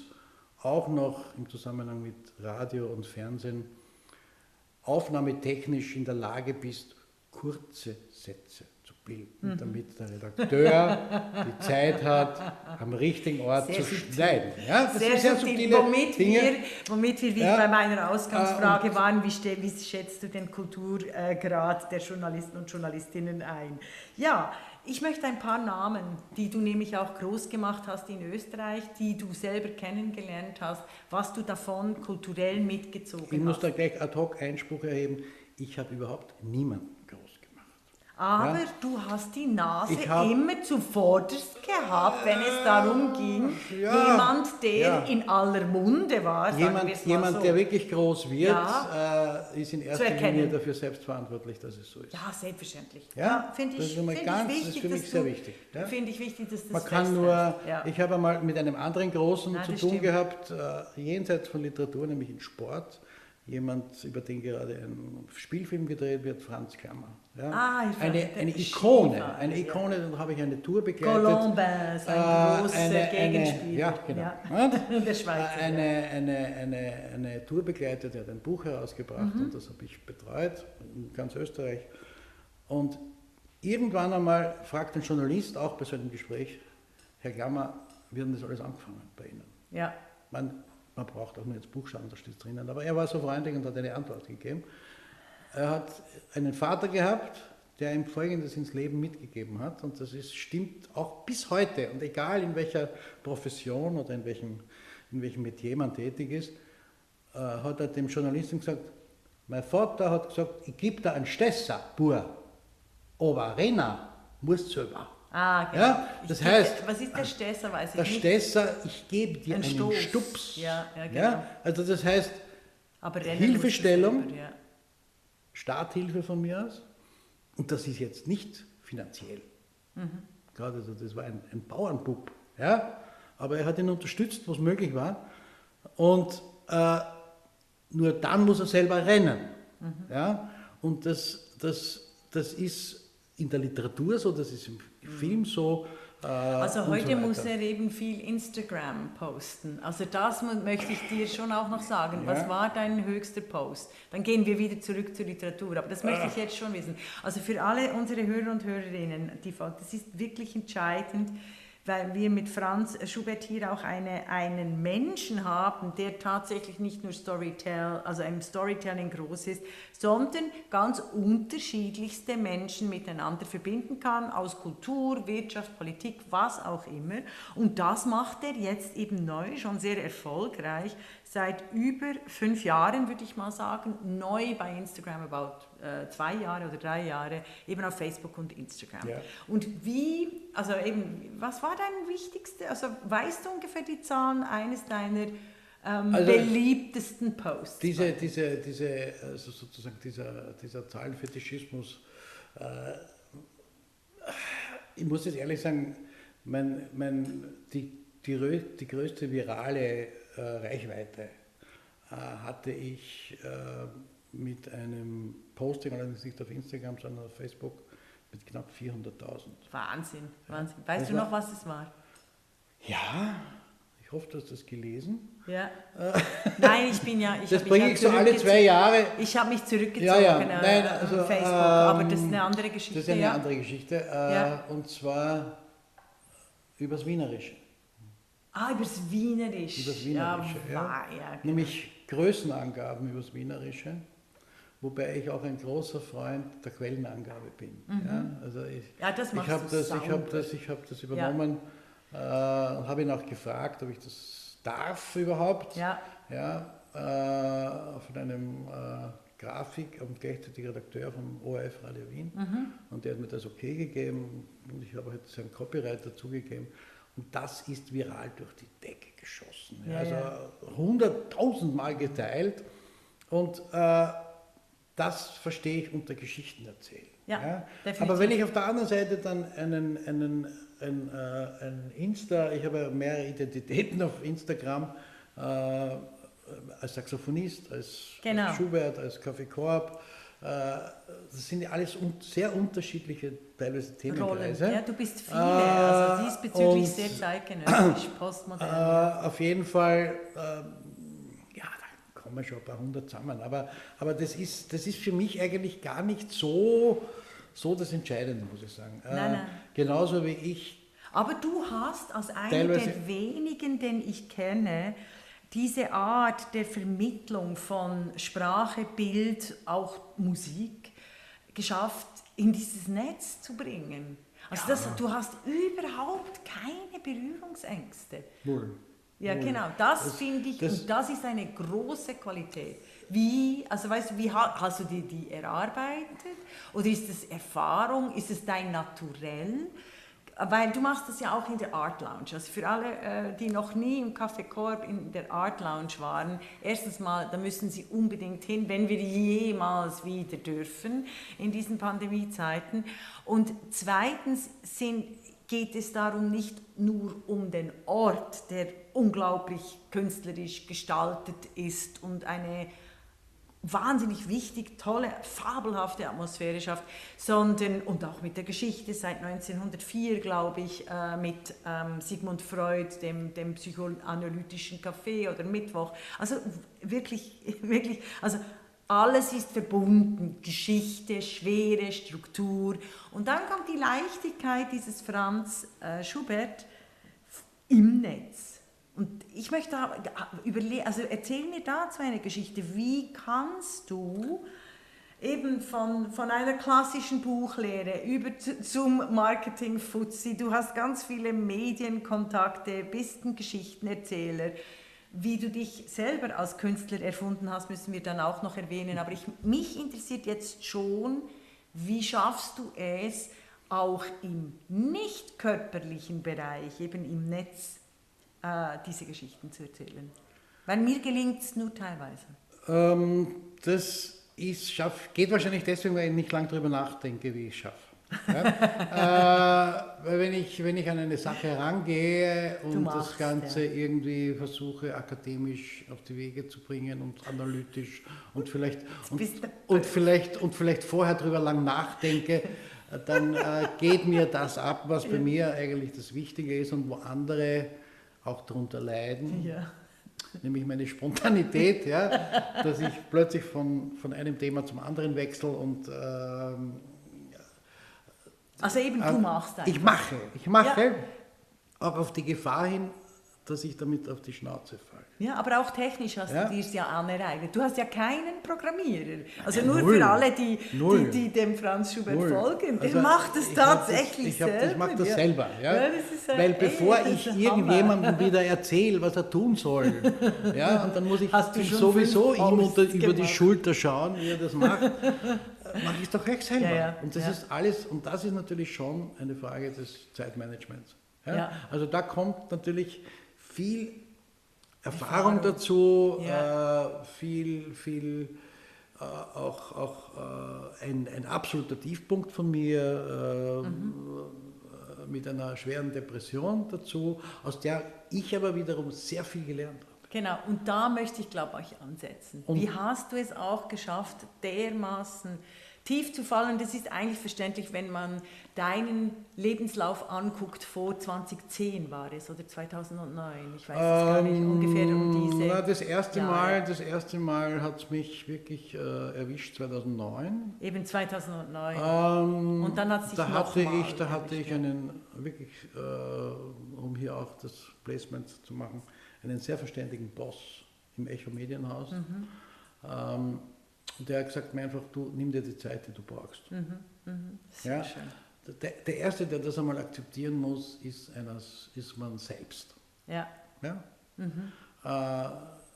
Speaker 2: auch noch im Zusammenhang mit Radio und Fernsehen aufnahmetechnisch in der Lage bist, kurze Sätze bilden, mhm. damit der Redakteur die Zeit hat, am richtigen Ort sehr zu subtil. schneiden.
Speaker 1: Ja, das sehr, sehr subtile womit Dinge. Wir, womit wir ja. bei meiner Ausgangsfrage äh, waren, wie, wie, schätzt du den Kulturgrad der Journalisten und Journalistinnen ein? Ja, ich möchte ein paar Namen, die du nämlich auch groß gemacht hast in Österreich, die du selber kennengelernt hast, was du davon kulturell mitgezogen hast.
Speaker 2: Ich muss da gleich ad hoc Einspruch erheben, ich habe überhaupt niemanden
Speaker 1: Aber
Speaker 2: Ja.
Speaker 1: du hast die Nase immer zuvorderst gehabt, wenn es darum ging,
Speaker 2: Ja.
Speaker 1: jemand, der
Speaker 2: Ja.
Speaker 1: in aller Munde war,
Speaker 2: Jemand, jemand
Speaker 1: so.
Speaker 2: der wirklich groß wird, äh, ist in erster. Linie dafür selbst verantwortlich, dass es so ist.
Speaker 1: Ja, selbstverständlich.
Speaker 2: Ja,
Speaker 1: finde
Speaker 2: das
Speaker 1: ich,
Speaker 2: ist
Speaker 1: find
Speaker 2: ganz-
Speaker 1: ich
Speaker 2: das ist
Speaker 1: wichtig,
Speaker 2: für mich sehr
Speaker 1: du,
Speaker 2: wichtig.
Speaker 1: Finde ich wichtig, dass das
Speaker 2: Man kann nur, ich habe einmal mit einem anderen Großen
Speaker 1: Nein,
Speaker 2: zu
Speaker 1: das
Speaker 2: tun
Speaker 1: stimmt.
Speaker 2: gehabt, äh, jenseits von Literatur, nämlich in Sport. Jemand, über den gerade ein Spielfilm gedreht wird, Franz Klammer. Ja.
Speaker 1: Ah, ich
Speaker 2: eine, eine Ikone,
Speaker 1: Skifahrer,
Speaker 2: eine
Speaker 1: ja.
Speaker 2: Ikone, dann habe ich eine Tour begleitet.
Speaker 1: Colombin, sein
Speaker 2: Äh,
Speaker 1: großer
Speaker 2: eine- eine-
Speaker 1: Gegenspieler.
Speaker 2: ja, genau.
Speaker 1: Ja. Der Schweizer.
Speaker 2: Eine, eine, eine, eine Tour begleitet, er hat ein Buch herausgebracht
Speaker 1: Mhm.
Speaker 2: und das habe ich betreut in ganz Österreich. Und irgendwann einmal fragt ein Journalist, auch bei so einem Gespräch, Herr Klammer, wie hat denn das alles angefangen bei Ihnen?
Speaker 1: ja.
Speaker 2: Man, man braucht auch nur ins Buch schauen, da steht es drinnen. Aber er war so freundlich und hat eine Antwort gegeben. Er hat einen Vater gehabt, der ihm Folgendes ins Leben mitgegeben hat. Und das ist, stimmt auch bis heute. Und egal in welcher Profession oder in welchem, in welchem Metier man tätig ist, äh, hat er dem Journalisten gesagt, mein Vater hat gesagt, ich gebe dir einen Stesser, Bur, aber Renner musst du selber.
Speaker 1: Ah, genau.
Speaker 2: Ja,
Speaker 1: Ich
Speaker 2: das
Speaker 1: geb-
Speaker 2: heißt,
Speaker 1: Was ist der Stesser, weiß ich
Speaker 2: Der
Speaker 1: nicht.
Speaker 2: Stesser, ich gebe dir
Speaker 1: Ein
Speaker 2: einen
Speaker 1: Stoß.
Speaker 2: Stups.
Speaker 1: Ja, ja, genau.
Speaker 2: also das heißt, Hilfestellung.
Speaker 1: selber, ja.
Speaker 2: Starthilfe von mir aus. Und das ist jetzt nicht finanziell.
Speaker 1: Mhm.
Speaker 2: Gerade also das war ein, ein Bauernbub. Ja? Aber er hat ihn unterstützt, was möglich war. Und äh, nur dann muss er selber rennen.
Speaker 1: Mhm.
Speaker 2: Ja? Und das, das, das ist in der Literatur so, das ist im Film so. Äh,
Speaker 1: Also heute
Speaker 2: so
Speaker 1: muss er eben viel Instagram posten. Also das möchte ich dir schon auch noch sagen. Was
Speaker 2: Ja.
Speaker 1: war dein höchster Post? Dann gehen wir wieder zurück zur Literatur. Aber das möchte ich jetzt schon wissen. Also für alle unsere Hörer und Hörerinnen, die, das ist wirklich entscheidend, weil wir mit Franz Schubert hier auch eine, einen Menschen haben, der tatsächlich nicht nur Storytell, also im Storytelling groß ist, sondern ganz unterschiedlichste Menschen miteinander verbinden kann, aus Kultur, Wirtschaft, Politik, was auch immer. Und das macht er jetzt eben neu, schon sehr erfolgreich, seit über fünf Jahren, würde ich mal sagen, neu bei Instagram, about äh, zwei Jahre oder drei Jahre, eben auf Facebook und Instagram.
Speaker 2: Ja.
Speaker 1: Und wie, also eben, was war dein wichtigste, also weißt du ungefähr die Zahlen eines deiner ähm,
Speaker 2: Also,
Speaker 1: beliebtesten Posts?
Speaker 2: Diese, diese, diese, also sozusagen dieser, dieser Zahlenfetischismus, äh, ich muss jetzt ehrlich sagen, mein, mein, die, die, die größte virale äh, Reichweite äh, hatte ich äh, mit einem Posting, allerdings nicht auf Instagram, sondern auf Facebook, mit knapp 400.000.
Speaker 1: Wahnsinn, Wahnsinn. Weißt
Speaker 2: Das
Speaker 1: du noch, was es war?
Speaker 2: Ja, ich hoffe, du hast das gelesen.
Speaker 1: Ja. Nein, ich bin ja. Ich
Speaker 2: Das bringe ich so alle zwei Jahre.
Speaker 1: Ich habe mich zurückgezogen
Speaker 2: Ja, ja,
Speaker 1: äh,
Speaker 2: nein,
Speaker 1: auf
Speaker 2: also,
Speaker 1: Facebook, aber das ist
Speaker 2: ähm,
Speaker 1: eine andere Geschichte.
Speaker 2: Das ist eine
Speaker 1: ja.
Speaker 2: andere Geschichte. Äh,
Speaker 1: Ja.
Speaker 2: Und zwar übers Wienerische.
Speaker 1: Ah, übers Wienerische.
Speaker 2: Übers Wienerische,
Speaker 1: ja.
Speaker 2: ja.
Speaker 1: ja genau.
Speaker 2: Nämlich Größenangaben übers Wienerische, wobei ich auch ein großer Freund der Quellenangabe bin. Ja, also ich,
Speaker 1: Mhm. Ja, das
Speaker 2: ich
Speaker 1: machst
Speaker 2: habe das, ich
Speaker 1: sauber.
Speaker 2: hab das, ich hab das übernommen äh, und habe ihn auch gefragt, ob ich das darf überhaupt.
Speaker 1: Ja.
Speaker 2: Ja, äh, von einem äh, Grafik und gleichzeitig Redakteur vom ORF Radio Wien.
Speaker 1: Mhm.
Speaker 2: Und der hat mir das okay gegeben und ich habe jetzt ein Copyright dazugegeben. Und das ist viral durch die Decke geschossen.
Speaker 1: Ja,
Speaker 2: also hunderttausendmal geteilt. Und äh, das verstehe ich unter Geschichten erzählen.
Speaker 1: Ja.
Speaker 2: Aber wenn ich auf der anderen Seite dann einen, einen, ein, äh, ein Insta, ich habe ja mehrere Identitäten auf Instagram, äh, als Saxophonist, als,
Speaker 1: Genau.
Speaker 2: als Schubert, als Kaffeekorb, äh, das sind ja alles sehr unterschiedliche, teilweise
Speaker 1: Rollen.
Speaker 2: Themenkreise.
Speaker 1: Ja, du bist viele,
Speaker 2: Äh,
Speaker 1: also diesbezüglich
Speaker 2: und,
Speaker 1: sehr zeitgenössisch, postmodern.
Speaker 2: Äh, auf jeden Fall, ähm, ja, da kommen schon ein paar hundert zusammen. Aber, aber das, ist, das ist für mich eigentlich gar nicht so, so das Entscheidende, muss ich sagen. Äh,
Speaker 1: Nein, nein.
Speaker 2: Genauso wie ich,
Speaker 1: Aber du hast als einer der wenigen, den ich kenne, diese Art der Vermittlung von Sprache, Bild, auch Musik geschafft, in dieses Netz zu bringen. Also das, du hast überhaupt keine Berührungsängste.
Speaker 2: null.
Speaker 1: Ja, genau, das, das finde ich, das, und das ist eine große Qualität. Wie, also weißt du, wie hast du die, die erarbeitet? Oder ist es Erfahrung? Ist es dein Naturell? Weil du machst das ja auch in der Art Lounge. Also für alle, äh, die noch nie im Café Korb in der Art Lounge waren, erstens mal, da müssen sie unbedingt hin, wenn wir jemals wieder dürfen in diesen Pandemiezeiten. Und zweitens sind, geht es darum nicht nur um den Ort, der unglaublich künstlerisch gestaltet ist und eine wahnsinnig wichtig, tolle, fabelhafte Atmosphäre schafft, sondern und auch mit der Geschichte seit 1904, glaube ich, äh, mit ähm, Sigmund Freud, dem, dem psychoanalytischen Café oder Mittwoch. Also wirklich, wirklich, also alles ist verbunden, Geschichte, Schwere, Struktur. Und dann kommt die Leichtigkeit dieses Franz äh, Schubert im Netz. Und ich möchte überlegen, also erzähl mir dazu eine Geschichte. Wie kannst du eben von, von einer klassischen Buchlehre über zu, zum Marketing Fuzzi, du hast ganz viele Medienkontakte, bist ein Geschichtenerzähler. Wie du dich selber als Künstler erfunden hast, müssen wir dann auch noch erwähnen. Aber ich, mich interessiert jetzt schon, wie schaffst du es, auch im nicht körperlichen Bereich, eben im Netz, äh, diese Geschichten zu erzählen? Weil mir gelingt es nur teilweise.
Speaker 2: Ähm, das ist, schaff, geht wahrscheinlich deswegen, weil ich nicht lange darüber nachdenke, wie ich es schaffe. Ja? äh, wenn, ich, wenn ich an eine Sache herangehe und machst, das Ganze ja. irgendwie versuche akademisch auf die Wege zu bringen und analytisch und vielleicht, und, und vielleicht, und vielleicht vorher darüber lang nachdenke, dann äh, geht mir das ab, was bei mir eigentlich das Wichtige ist und wo andere auch darunter leiden. Ja. Nämlich meine Spontanität, ja, dass ich plötzlich von, von einem Thema zum anderen wechsle und ähm,
Speaker 1: also eben du äh, machst
Speaker 2: einfach. Ich mache, ich mache, ja. auch auf die Gefahr hin, dass ich damit auf die Schnauze falle.
Speaker 1: Ja, aber auch technisch hast ja. du dir es ja anereignet. Du hast ja keinen Programmierer. Also nur Null. für alle, die, die, die, dem Franz Schubert Null. folgen. Der also macht es tatsächlich
Speaker 2: das,
Speaker 1: ich selber.
Speaker 2: ich mache das selber. Ja? ja das Weil bevor ey, ich irgendjemandem wieder erzähle, was er tun soll, ja, und dann muss ich sowieso ihm unter, über die Schulter schauen, wie er das macht, mache ich es doch recht selber. Ja, und das ist alles, und das ist natürlich schon eine Frage des Zeitmanagements. Also da kommt natürlich viel Erfahrung, Erfahrung. dazu, ja. äh, viel, viel äh, auch, auch äh, ein, ein absoluter Tiefpunkt von mir äh, mhm. mit einer schweren Depression dazu, aus der ich aber wiederum sehr viel gelernt habe.
Speaker 1: Genau, und da möchte ich, glaube ich, ansetzen. Und Wie hast du es auch geschafft, dermaßen tief zu fallen. Das ist eigentlich verständlich, wenn man deinen Lebenslauf anguckt. Vor 2010 war es oder 2009. Ich weiß es ähm, gar nicht ähm, ungefähr um diese.
Speaker 2: Na, das erste Jahre. Mal, das erste Mal hat es mich wirklich äh, erwischt 2009.
Speaker 1: Eben 2009. Ähm, Und dann hat sich
Speaker 2: da hatte ich, da hatte ich einen wirklich, äh, um hier auch das Placement zu machen, einen sehr verständigen Boss im Echo Medienhaus. Mhm. Ähm, und der hat gesagt mir einfach, du nimm dir die Zeit, die du brauchst. Mhm, mhm. Sehr ja? schön. Der, der, Erste, der das einmal akzeptieren muss, ist, eines, ist man selbst. Ja. ja? Mhm. Äh,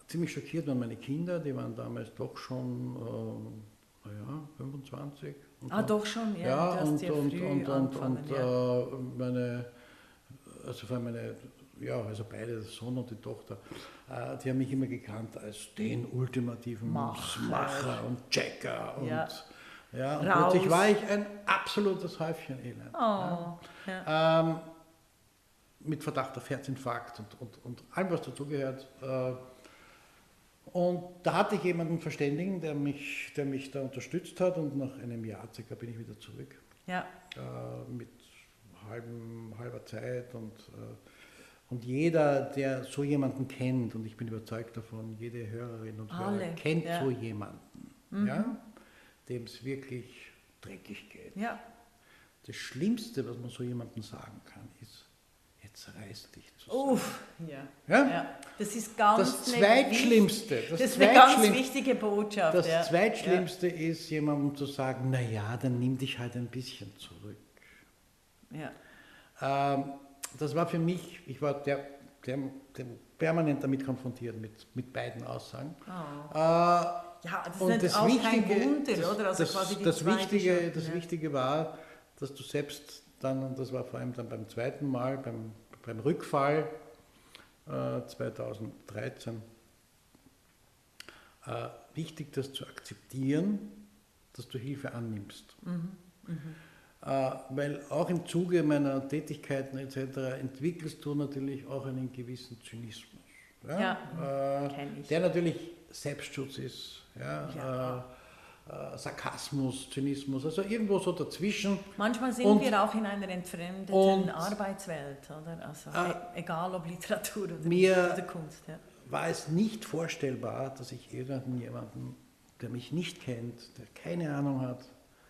Speaker 2: ziemlich schockiert waren meine Kinder, die waren damals doch schon äh, naja, 25.
Speaker 1: ah, dann, doch schon, ja.
Speaker 2: ja und, und, und, und, und ja. äh, meine, also vor allem meine ja, also beide, der Sohn und die Tochter, äh, die haben mich immer gekannt als den ultimativen Macher, Macher und Checker und ja. Ja, und Raus. plötzlich war ich ein absolutes Häufchen Elend. Oh, ja. Ja. Ähm, mit Verdacht auf Herzinfarkt und, und, und allem, was dazugehört. Äh, und da hatte ich jemanden Verständigen, der mich, der mich da unterstützt hat und nach einem Jahr circa bin ich wieder zurück. Ja. Äh, mit halben, halber Zeit und äh, und jeder, der so jemanden kennt, und ich bin überzeugt davon, jede Hörerin und Alle, Hörer kennt ja. so jemanden, mhm. ja, dem es wirklich dreckig geht. Ja. Das Schlimmste, was man so jemandem sagen kann, ist, jetzt reiß dich zusammen. Uff,
Speaker 1: ja. Ja? ja. Das ist ganz
Speaker 2: das Zweitschlimmste.
Speaker 1: Das, das ist eine ganz wichtige Botschaft.
Speaker 2: Das ja. Zweitschlimmste ja. ist, jemandem zu sagen, naja, dann nimm dich halt ein bisschen zurück. Ja. Ähm, das war für mich, ich war der dem, dem permanent damit konfrontiert, mit, mit beiden Aussagen.
Speaker 1: Oh.
Speaker 2: Äh,
Speaker 1: Ja, das
Speaker 2: und
Speaker 1: ist
Speaker 2: das Wichtige,
Speaker 1: kein Wunder,
Speaker 2: das,
Speaker 1: oder? Also
Speaker 2: das,
Speaker 1: quasi
Speaker 2: das, Wichtige, das
Speaker 1: ja.
Speaker 2: Wichtige war, dass du selbst dann, und das war vor allem dann beim zweiten Mal, beim, beim Rückfall äh, 2013, äh, wichtig, das zu akzeptieren, dass du Hilfe annimmst.
Speaker 1: Mhm,
Speaker 2: Äh, weil auch im Zuge meiner Tätigkeiten etc. entwickelst du natürlich auch einen gewissen Zynismus. äh,
Speaker 1: kenn ich.
Speaker 2: Der natürlich Selbstschutz ist, ja,
Speaker 1: Ja.
Speaker 2: Äh, äh, Sarkasmus, Zynismus, also irgendwo so dazwischen.
Speaker 1: Manchmal sind
Speaker 2: Und-
Speaker 1: wir auch in einer entfremdeten Arbeitswelt, oder? Also e egal ob Literatur oder,
Speaker 2: Mir-
Speaker 1: oder Kunst. Ja.
Speaker 2: war es nicht vorstellbar, dass ich irgendjemanden, der mich nicht kennt, der keine Ahnung hat,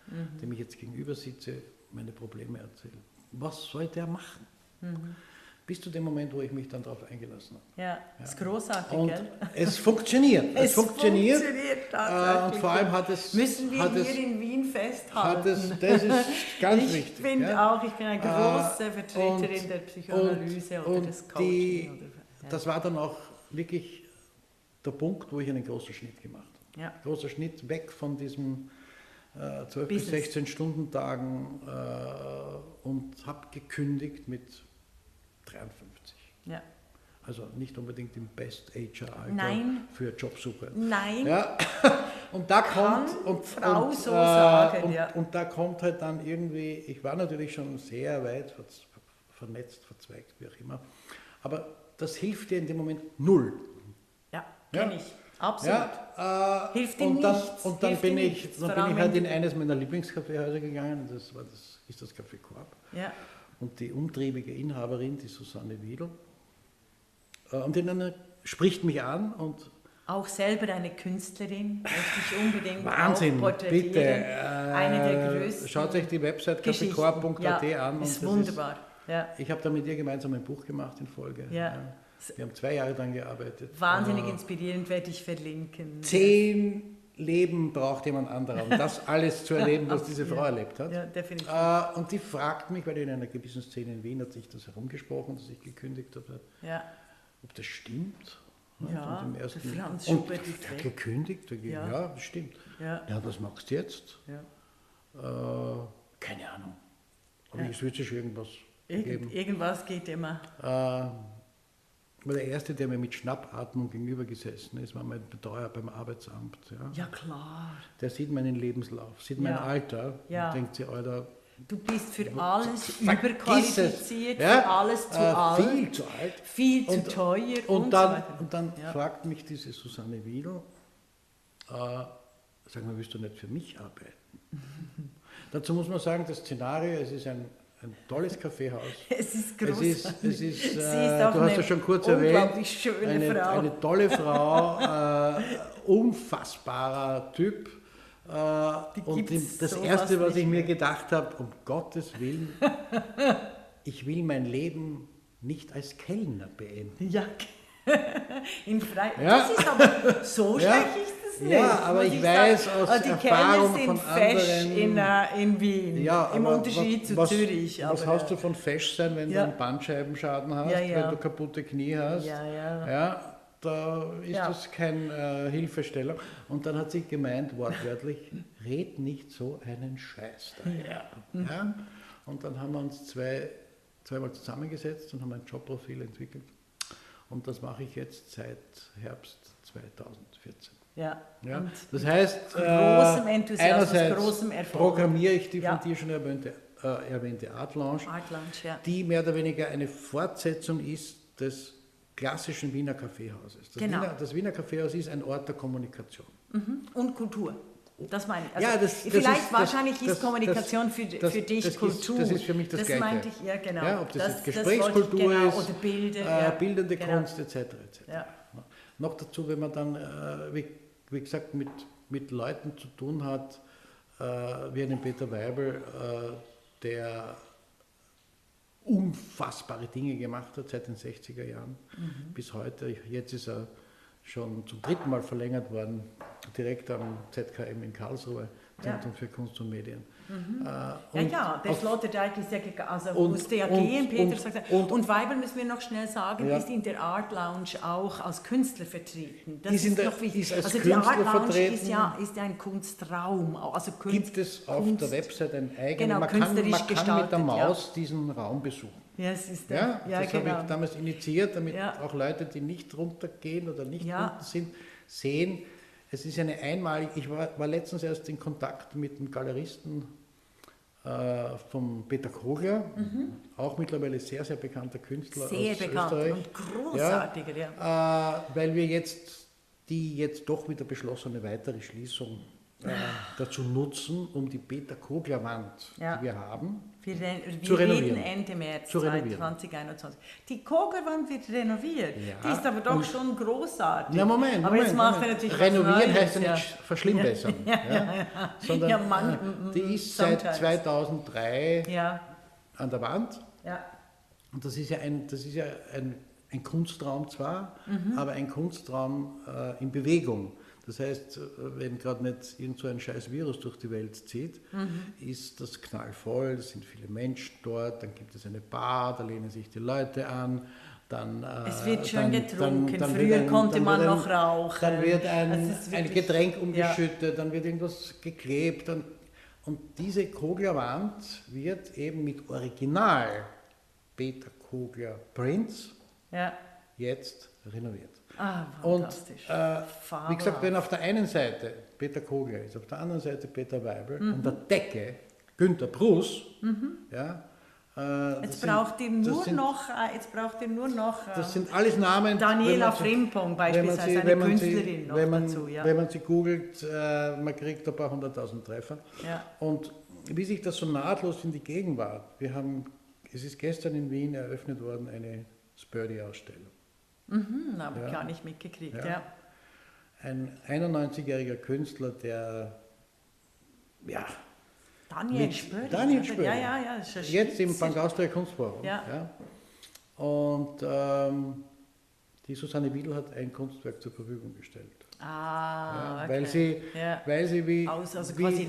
Speaker 1: Mhm.
Speaker 2: dem ich jetzt gegenüber sitze, meine Probleme erzähle. Was soll der machen?
Speaker 1: Mhm.
Speaker 2: Bis zu dem Moment, wo ich mich dann darauf eingelassen habe.
Speaker 1: ja, das ist großartig,
Speaker 2: Und
Speaker 1: gell?
Speaker 2: es funktioniert. Es, funktioniert.
Speaker 1: funktioniert
Speaker 2: äh, und vor allem hat es.
Speaker 1: Müssen wir hier
Speaker 2: es,
Speaker 1: in Wien festhalten.
Speaker 2: hat es, das ist ganz
Speaker 1: ich
Speaker 2: wichtig.
Speaker 1: finde
Speaker 2: ja.
Speaker 1: auch, ich bin eine
Speaker 2: Äh,
Speaker 1: große Vertreterin
Speaker 2: und-
Speaker 1: der Psychoanalyse
Speaker 2: und-
Speaker 1: oder des Coaching.
Speaker 2: die-
Speaker 1: oder, ja.
Speaker 2: Das war dann auch wirklich der Punkt, wo ich einen großen Schnitt gemacht habe.
Speaker 1: Ja.
Speaker 2: Großer Schnitt weg von diesen äh, 12 bis
Speaker 1: Business.
Speaker 2: 16 Stunden Tagen äh, und habe gekündigt mit 53.
Speaker 1: ja.
Speaker 2: Also nicht unbedingt im Best
Speaker 1: Nein.
Speaker 2: für Jobsuche.
Speaker 1: Nein,
Speaker 2: Ja, und da
Speaker 1: Kann
Speaker 2: kommt und,
Speaker 1: Frau
Speaker 2: und,
Speaker 1: so
Speaker 2: äh,
Speaker 1: sagen,
Speaker 2: und,
Speaker 1: ja.
Speaker 2: und da kommt halt dann irgendwie, ich war natürlich schon sehr weit ver- vernetzt, verzweigt, wie auch immer, aber das hilft dir in dem Moment null.
Speaker 1: ja,
Speaker 2: Ja.
Speaker 1: kenne ich. Absolut.
Speaker 2: Ja, äh,
Speaker 1: Hilft dir
Speaker 2: und dann,
Speaker 1: nichts,
Speaker 2: und dann
Speaker 1: hilft
Speaker 2: bin ich, dann bin ich halt in eines meiner Lieblingskaffeehäuser gegangen, das war das, ist das Café Korb.
Speaker 1: Ja.
Speaker 2: Und die umtriebige Inhaberin, die Susanne Wiedel, äh, und die spricht mich an und
Speaker 1: Auch selber eine Künstlerin, möchte ich unbedingt
Speaker 2: Wahnsinn, bitte. Äh,
Speaker 1: eine der größten
Speaker 2: Schaut euch die Website kaffeekorb.at
Speaker 1: ja,
Speaker 2: an.
Speaker 1: Ist wunderbar. ja.
Speaker 2: Ist, ich habe da mit ihr gemeinsam ein Buch gemacht in Folge.
Speaker 1: Ja.
Speaker 2: Wir haben zwei Jahre daran gearbeitet.
Speaker 1: Wahnsinnig
Speaker 2: Äh,
Speaker 1: inspirierend, werde ich verlinken.
Speaker 2: Zehn Leben braucht jemand anderer, um das alles zu erleben, was diese Frau
Speaker 1: Ja.
Speaker 2: erlebt hat.
Speaker 1: Ja, definitiv.
Speaker 2: Äh, und die fragt mich, weil in einer gewissen Szene in Wien hat sich das herumgesprochen, dass ich gekündigt habe,
Speaker 1: Ja.
Speaker 2: ob das stimmt.
Speaker 1: Ja,
Speaker 2: und im
Speaker 1: der
Speaker 2: ersten,
Speaker 1: Franz
Speaker 2: und
Speaker 1: Schubert ist
Speaker 2: der
Speaker 1: weg.
Speaker 2: gekündigt. Ja.
Speaker 1: ja,
Speaker 2: das stimmt.
Speaker 1: Ja.
Speaker 2: Ja, was machst du jetzt?
Speaker 1: Ja.
Speaker 2: Äh, keine Ahnung. Aber
Speaker 1: Ja.
Speaker 2: es wird sich irgendwas
Speaker 1: Irgend,
Speaker 2: geben.
Speaker 1: irgendwas geht immer.
Speaker 2: Äh, war der Erste, der mir mit Schnappatmung gegenüber gesessen ist, war mein Betreuer beim Arbeitsamt. Ja.
Speaker 1: Ja, klar.
Speaker 2: Der sieht meinen Lebenslauf, sieht mein
Speaker 1: Ja.
Speaker 2: Alter
Speaker 1: Ja.
Speaker 2: und denkt sich, Alter,
Speaker 1: Du bist für alles überqualifiziert.
Speaker 2: Ja,
Speaker 1: für alles zu
Speaker 2: äh,
Speaker 1: alt,
Speaker 2: Viel zu alt.
Speaker 1: viel zu
Speaker 2: Und-
Speaker 1: teuer
Speaker 2: Und
Speaker 1: und,
Speaker 2: dann,
Speaker 1: so
Speaker 2: und dann
Speaker 1: Ja.
Speaker 2: fragt mich diese Susanne Wiedel, äh, sag mal, willst du nicht für mich arbeiten? Dazu muss man sagen, das Szenario, es ist ein, ein tolles Kaffeehaus.
Speaker 1: Es ist
Speaker 2: Es
Speaker 1: großartig.
Speaker 2: ist, es ist,
Speaker 1: Sie
Speaker 2: äh,
Speaker 1: auch
Speaker 2: du hast ja schon kurz erwähnt,
Speaker 1: schöne
Speaker 2: eine,
Speaker 1: Frau.
Speaker 2: eine tolle Frau, äh, unfassbarer Typ. Äh, und das
Speaker 1: sowas
Speaker 2: Erste, was ich mir gedacht habe, um Gottes Willen, ich will mein Leben nicht als Kellner beenden.
Speaker 1: Ja, in Frei
Speaker 2: Ja.
Speaker 1: Das ist aber so
Speaker 2: Ja.
Speaker 1: schlecht ist es nicht.
Speaker 2: Ja, aber ich
Speaker 1: sagen.
Speaker 2: weiß aus
Speaker 1: Also die
Speaker 2: Erfahrung von
Speaker 1: sind fesch
Speaker 2: anderen-
Speaker 1: in, äh, in Wien,
Speaker 2: Ja,
Speaker 1: im Unterschied
Speaker 2: was,
Speaker 1: zu
Speaker 2: was,
Speaker 1: Zürich.
Speaker 2: Was hast du von fesch sein, wenn
Speaker 1: Ja.
Speaker 2: du einen Bandscheibenschaden hast,
Speaker 1: Ja,
Speaker 2: wenn du kaputte Knie hast?
Speaker 1: Ja, ja.
Speaker 2: Ja, da ist das keine äh, Hilfestellung. Und dann hat sie gemeint, wortwörtlich, red nicht so einen Scheiß daher. Ja. Und dann haben wir uns zwei, zweimal zusammengesetzt und haben ein Jobprofil entwickelt. Und das mache ich jetzt seit Herbst 2014.
Speaker 1: Ja.
Speaker 2: Ja,
Speaker 1: Und
Speaker 2: das heißt,
Speaker 1: großem
Speaker 2: äh,
Speaker 1: Enthusiasmus,
Speaker 2: einerseits
Speaker 1: großem Erfolg.
Speaker 2: programmiere ich die von dir schon erwähnte, äh, erwähnte Art Lounge,
Speaker 1: Art Lounge,
Speaker 2: die mehr oder weniger eine Fortsetzung ist des klassischen Wiener Kaffeehauses. Das,
Speaker 1: Genau.
Speaker 2: Wiener, das Wiener Kaffeehaus ist ein Ort der Kommunikation.
Speaker 1: Und Kultur. Das meine ich. Also
Speaker 2: Ja, das- das
Speaker 1: vielleicht
Speaker 2: ist-
Speaker 1: wahrscheinlich
Speaker 2: das-
Speaker 1: ist Kommunikation für, für dich
Speaker 2: das ist-
Speaker 1: Kultur.
Speaker 2: das ist für mich das
Speaker 1: Das
Speaker 2: Gleiche.
Speaker 1: meinte ich, ja genau.
Speaker 2: Ja, ob das, jetzt Gesprächskultur
Speaker 1: genau,
Speaker 2: ist,
Speaker 1: Oder Bilder.
Speaker 2: äh,
Speaker 1: ja,
Speaker 2: bildende
Speaker 1: genau.
Speaker 2: Kunst etc. etc.
Speaker 1: Ja.
Speaker 2: Noch dazu, wenn man dann, äh, wie, wie gesagt, mit, mit Leuten zu tun hat, äh, wie einen Peter Weibel, äh, der unfassbare Dinge gemacht hat seit den 60er Jahren
Speaker 1: Mhm.
Speaker 2: bis heute. Jetzt ist er schon zum dritten Mal verlängert worden, direkt am ZKM in Karlsruhe. Zentrum für Kunst und Medien.
Speaker 1: Mhm. Äh, ja, ja, der Sloterdijk ist ja, also
Speaker 2: und,
Speaker 1: musste ja
Speaker 2: und,
Speaker 1: gehen, Peter
Speaker 2: und,
Speaker 1: sagt.
Speaker 2: Und,
Speaker 1: und Weibel, müssen wir noch schnell sagen,
Speaker 2: ja.
Speaker 1: ist in der Art Lounge auch als Künstler vertreten.
Speaker 2: Das ist, ist noch wichtig.
Speaker 1: also die Art Lounge vertreten. ist ja ist ein Kunstraum. Also
Speaker 2: Kunst, Gibt es auf Kunst, der Website ein eigenes,
Speaker 1: genau,
Speaker 2: man, kann, man kann mit der Maus ja. diesen Raum besuchen.
Speaker 1: Ja,
Speaker 2: ja,
Speaker 1: ja,
Speaker 2: das
Speaker 1: genau.
Speaker 2: habe ich damals initiiert, damit auch Leute, die nicht runtergehen oder nicht unten sind, sehen, es ist eine einmalige, ich war, war, letztens erst in Kontakt mit dem Galeristen äh, von Peter Kogler, mhm. auch mittlerweile sehr, sehr bekannter Künstler
Speaker 1: sehr
Speaker 2: aus
Speaker 1: bekannt
Speaker 2: Österreich.
Speaker 1: und großartiger, ja.
Speaker 2: ja. Äh, weil wir jetzt die jetzt doch wieder beschlossene weitere Schließung äh, dazu nutzen, um die Peter Kogler Wand,
Speaker 1: ja.
Speaker 2: die wir haben,
Speaker 1: wir, wir
Speaker 2: zu renovieren.
Speaker 1: Ende März
Speaker 2: zu
Speaker 1: 2021. Die Koglerwand wird renoviert.
Speaker 2: Ja.
Speaker 1: Die ist aber doch Und schon großartig.
Speaker 2: Na Moment,
Speaker 1: aber
Speaker 2: Moment,
Speaker 1: jetzt macht
Speaker 2: Moment.
Speaker 1: er natürlich
Speaker 2: Renovieren heißt ja nicht verschlimmbessern.
Speaker 1: Ja, ja, ja,
Speaker 2: Sondern
Speaker 1: ja, man,
Speaker 2: äh, die ist seit 2003 an der Wand.
Speaker 1: Ja.
Speaker 2: Und das ist ja ein, das ist ja ein, ein Kunstraum zwar, mhm. aber ein Kunstraum äh, in Bewegung. Das heißt, wenn gerade nicht irgend so ein scheiß Virus durch die Welt zieht, mhm. ist das knallvoll, es sind viele Menschen dort, dann gibt es eine Bar, da lehnen sich die Leute an. Dann, äh,
Speaker 1: es wird schön
Speaker 2: dann,
Speaker 1: getrunken,
Speaker 2: dann, dann
Speaker 1: früher
Speaker 2: ein,
Speaker 1: konnte man
Speaker 2: ein,
Speaker 1: noch rauchen.
Speaker 2: Dann wird ein,
Speaker 1: wirklich,
Speaker 2: ein Getränk umgeschüttet, ja. dann wird irgendwas geklebt. Und, und diese Kogler-Wand wird eben mit Original Peter Kogler Prints
Speaker 1: ja.
Speaker 2: jetzt renoviert.
Speaker 1: Ah,
Speaker 2: und äh, wie gesagt, wenn auf der einen Seite Peter Kogler ist, auf der anderen Seite Peter Weibel, mhm. an der Decke Günter Bruss,
Speaker 1: mhm.
Speaker 2: ja,
Speaker 1: äh, jetzt, braucht sind, nur
Speaker 2: sind,
Speaker 1: noch, äh, jetzt braucht ihr nur noch.
Speaker 2: Äh, das sind alles Namen.
Speaker 1: Daniela Frimpong beispielsweise,
Speaker 2: sie,
Speaker 1: eine Künstlerin
Speaker 2: sie,
Speaker 1: noch
Speaker 2: wenn man,
Speaker 1: dazu. Ja.
Speaker 2: Wenn man sie googelt, äh, man kriegt ein paar hunderttausend Treffer.
Speaker 1: Ja.
Speaker 2: Und wie sich das so nahtlos in die Gegenwart, wir haben, es ist gestern in Wien eröffnet worden, eine Spurdy-Ausstellung.
Speaker 1: Mhm, habe ja. ich gar nicht mitgekriegt, ja. ja.
Speaker 2: Ein 91-jähriger Künstler, der, ja.
Speaker 1: Daniel Spöri.
Speaker 2: Daniel Spöri.
Speaker 1: Ja, ja, ja.
Speaker 2: Jetzt im Bank Austria Kunstforum.
Speaker 1: Ja.
Speaker 2: ja. Und ähm, die Susanne Wiedel hat ein Kunstwerk zur Verfügung gestellt.
Speaker 1: Ah,
Speaker 2: ja,
Speaker 1: okay.
Speaker 2: weil sie,
Speaker 1: ja.
Speaker 2: weil sie wie,
Speaker 1: Aus, also
Speaker 2: wie.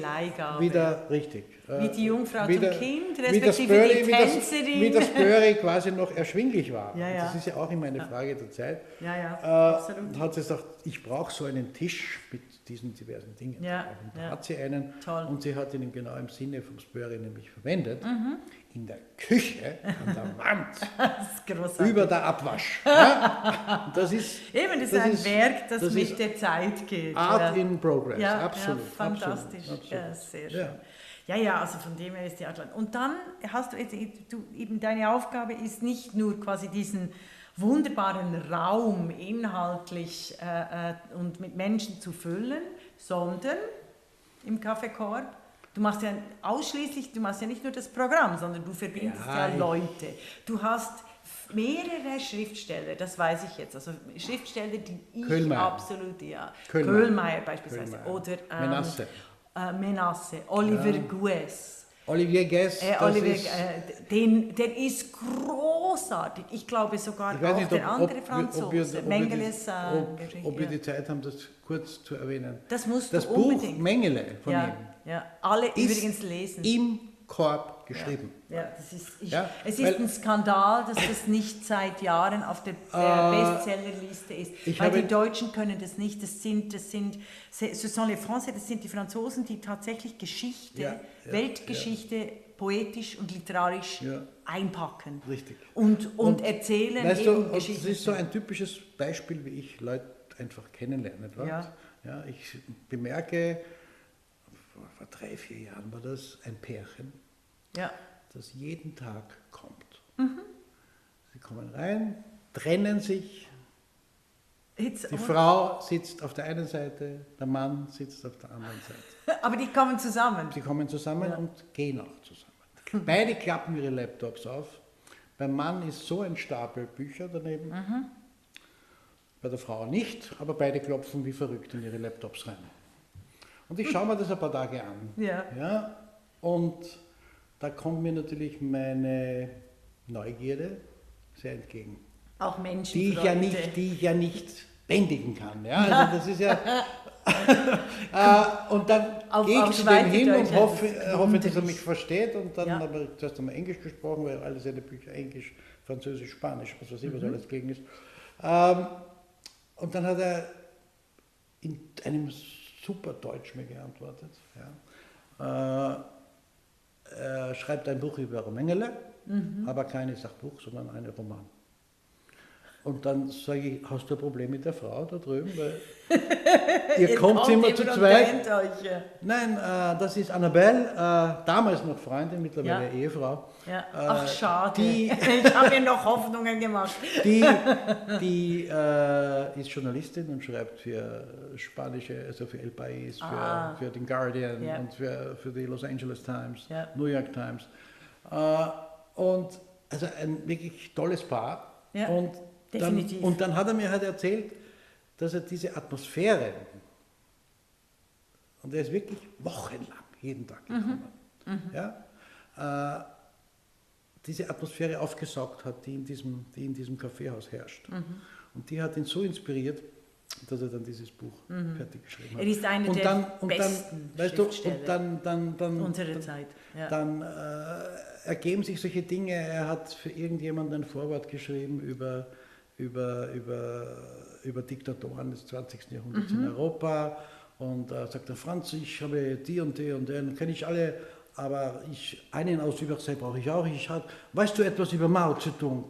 Speaker 2: Wieder, richtig.
Speaker 1: Wie
Speaker 2: äh,
Speaker 1: die Jungfrau
Speaker 2: wie
Speaker 1: zum Kind,
Speaker 2: wie
Speaker 1: respektive
Speaker 2: Spöri,
Speaker 1: die Tänzerin.
Speaker 2: Wie das, wie das Spöri quasi noch erschwinglich war.
Speaker 1: Ja.
Speaker 2: Das ist ja auch immer eine Frage der Zeit.
Speaker 1: Ja, ja,
Speaker 2: äh,
Speaker 1: absolut.
Speaker 2: Hat sie gesagt, ich brauche so einen Tisch mit diesen diversen Dingen.
Speaker 1: Ja,
Speaker 2: und da hat sie einen
Speaker 1: Toll.
Speaker 2: und sie hat ihn im genau im Sinne vom Spöri nämlich verwendet.
Speaker 1: Mhm.
Speaker 2: In der Küche, an der Wand, über der Abwasch. Ja? Das ist,
Speaker 1: Eben, das, das ist ein ist, Werk, das, das mit der Zeit geht.
Speaker 2: Art
Speaker 1: ja.
Speaker 2: in Progress,
Speaker 1: ja,
Speaker 2: absolut.
Speaker 1: Ja, fantastisch,
Speaker 2: absolut, absolut.
Speaker 1: sehr schön. Ja. ja, also von dem her ist die Atlant. Und dann hast du, du, eben deine Aufgabe ist nicht nur quasi diesen wunderbaren Raum inhaltlich äh, und mit Menschen zu füllen, sondern im Kaffeekorb Du machst ja ausschließlich, du machst ja nicht nur das Programm, sondern du verbindest ja, ja Leute. Du hast mehrere Schriftsteller, das weiß ich jetzt, also Schriftsteller, die ich
Speaker 2: Köhlmeier.
Speaker 1: absolut, ja.
Speaker 2: Köhlmeier,
Speaker 1: Köhlmeier beispielsweise
Speaker 2: Köhlmeier.
Speaker 1: oder ähm,
Speaker 2: Menasse.
Speaker 1: Äh, Menasse, Oliver ja. Guess.
Speaker 2: Olivier Guess,
Speaker 1: äh, Olivier, ist, äh, den, der ist großartig. Ich glaube sogar
Speaker 2: ich auch
Speaker 1: nicht, der
Speaker 2: ob,
Speaker 1: andere
Speaker 2: ob,
Speaker 1: Franzose,
Speaker 2: ob, ob,
Speaker 1: Mengeles.
Speaker 2: wir, die, ob, ob wir die Zeit haben, das kurz zu erwähnen.
Speaker 1: Das musst
Speaker 2: das
Speaker 1: du
Speaker 2: Buch
Speaker 1: unbedingt.
Speaker 2: Mengele von
Speaker 1: ja,
Speaker 2: ihm.
Speaker 1: Ja, alle übrigens lesen.
Speaker 2: Im Korb geschrieben.
Speaker 1: Ja, ja das ist, ich,
Speaker 2: ja,
Speaker 1: es ist ein Skandal, dass das nicht seit Jahren auf der, der
Speaker 2: Äh,
Speaker 1: Bestsellerliste ist. Weil die Deutschen können das nicht. Das sind, das sind, ce sont les Français, das sind die Franzosen, die tatsächlich Geschichte,
Speaker 2: Ja,
Speaker 1: Weltgeschichte poetisch und literarisch einpacken.
Speaker 2: Richtig.
Speaker 1: Und, und, erzählen
Speaker 2: Weißt du, und das ist so ein typisches Beispiel, wie ich Leute einfach kennenlerne.
Speaker 1: Ja.
Speaker 2: Ja, ich bemerke, vor, drei, vier Jahren war das ein Pärchen,
Speaker 1: ja.
Speaker 2: das jeden Tag kommt.
Speaker 1: Mhm.
Speaker 2: Sie kommen rein, trennen sich,
Speaker 1: Jetzt,
Speaker 2: die Frau sitzt auf der einen Seite, der Mann sitzt auf der anderen Seite.
Speaker 1: aber die kommen zusammen.
Speaker 2: Sie kommen zusammen
Speaker 1: Ja.
Speaker 2: und gehen auch zusammen. Beide klappen ihre Laptops auf. Beim Mann ist so ein Stapel Bücher daneben.
Speaker 1: Mhm.
Speaker 2: Bei der Frau nicht, aber beide klopfen wie verrückt in ihre Laptops rein. Und ich schaue mir das ein paar Tage an.
Speaker 1: Ja.
Speaker 2: Ja, und da kommt mir natürlich meine Neugierde sehr entgegen.
Speaker 1: Auch Menschen.
Speaker 2: Die ich ja nicht, die ich ja nicht bändigen kann. Ja, also das ist ja, äh, und dann gehe ich zu dem hin und hoffe,
Speaker 1: es
Speaker 2: äh, hoffe, dass er mich versteht. Und dann
Speaker 1: Ja.
Speaker 2: habe ich zuerst einmal Englisch gesprochen, weil alle seine Bücher Englisch, Französisch, Spanisch, was weiß ich,
Speaker 1: Mhm.
Speaker 2: was alles gelegen ist. Ähm, und dann hat er in einem super Deutsch mir geantwortet. Ja. Äh, er schreibt ein Buch über Mengele,
Speaker 1: Mhm.
Speaker 2: aber kein Sachbuch, sondern einen Roman. Und dann sage ich, hast du ein Problem mit der Frau da drüben? Weil ihr kommt immer zu zweit. Nein, äh, das ist Annabelle, äh, damals noch Freundin, mittlerweile
Speaker 1: Ja.
Speaker 2: Ehefrau.
Speaker 1: Ja.
Speaker 2: Äh,
Speaker 1: Ach, schade.
Speaker 2: die-
Speaker 1: ich habe mir noch Hoffnungen gemacht.
Speaker 2: Die, die äh, ist Journalistin und schreibt für spanische, also für El País, für,
Speaker 1: Ah.
Speaker 2: für den Guardian
Speaker 1: Ja.
Speaker 2: und für, für die Los Angeles Times. New York Times. Äh, und also ein wirklich tolles Paar.
Speaker 1: Ja,
Speaker 2: und, dann, und dann hat er mir halt erzählt, dass er diese Atmosphäre, und er ist wirklich wochenlang jeden Tag gekommen, ja, äh, diese Atmosphäre aufgesaugt hat, die in diesem, die in diesem Kaffeehaus herrscht.
Speaker 1: Mhm.
Speaker 2: Und die hat ihn so inspiriert, dass er dann dieses Buch fertig geschrieben hat.
Speaker 1: Mhm. Er ist einer
Speaker 2: und
Speaker 1: der
Speaker 2: dann, und dann,
Speaker 1: besten
Speaker 2: weißt du, und dann, dann, dann,
Speaker 1: unserer
Speaker 2: dann,
Speaker 1: Zeit. Ja.
Speaker 2: dann äh, ergeben sich solche Dinge. Er hat für irgendjemanden ein Vorwort geschrieben über, über, über, über Diktatoren des 20. Jahrhunderts
Speaker 1: Mhm.
Speaker 2: in Europa. Und äh, sagt er, Franz, ich habe die und die und den, kenne ich alle, aber ich, einen aus Übersee brauche ich auch. Ich hat, weißt du etwas über Mao Zedong?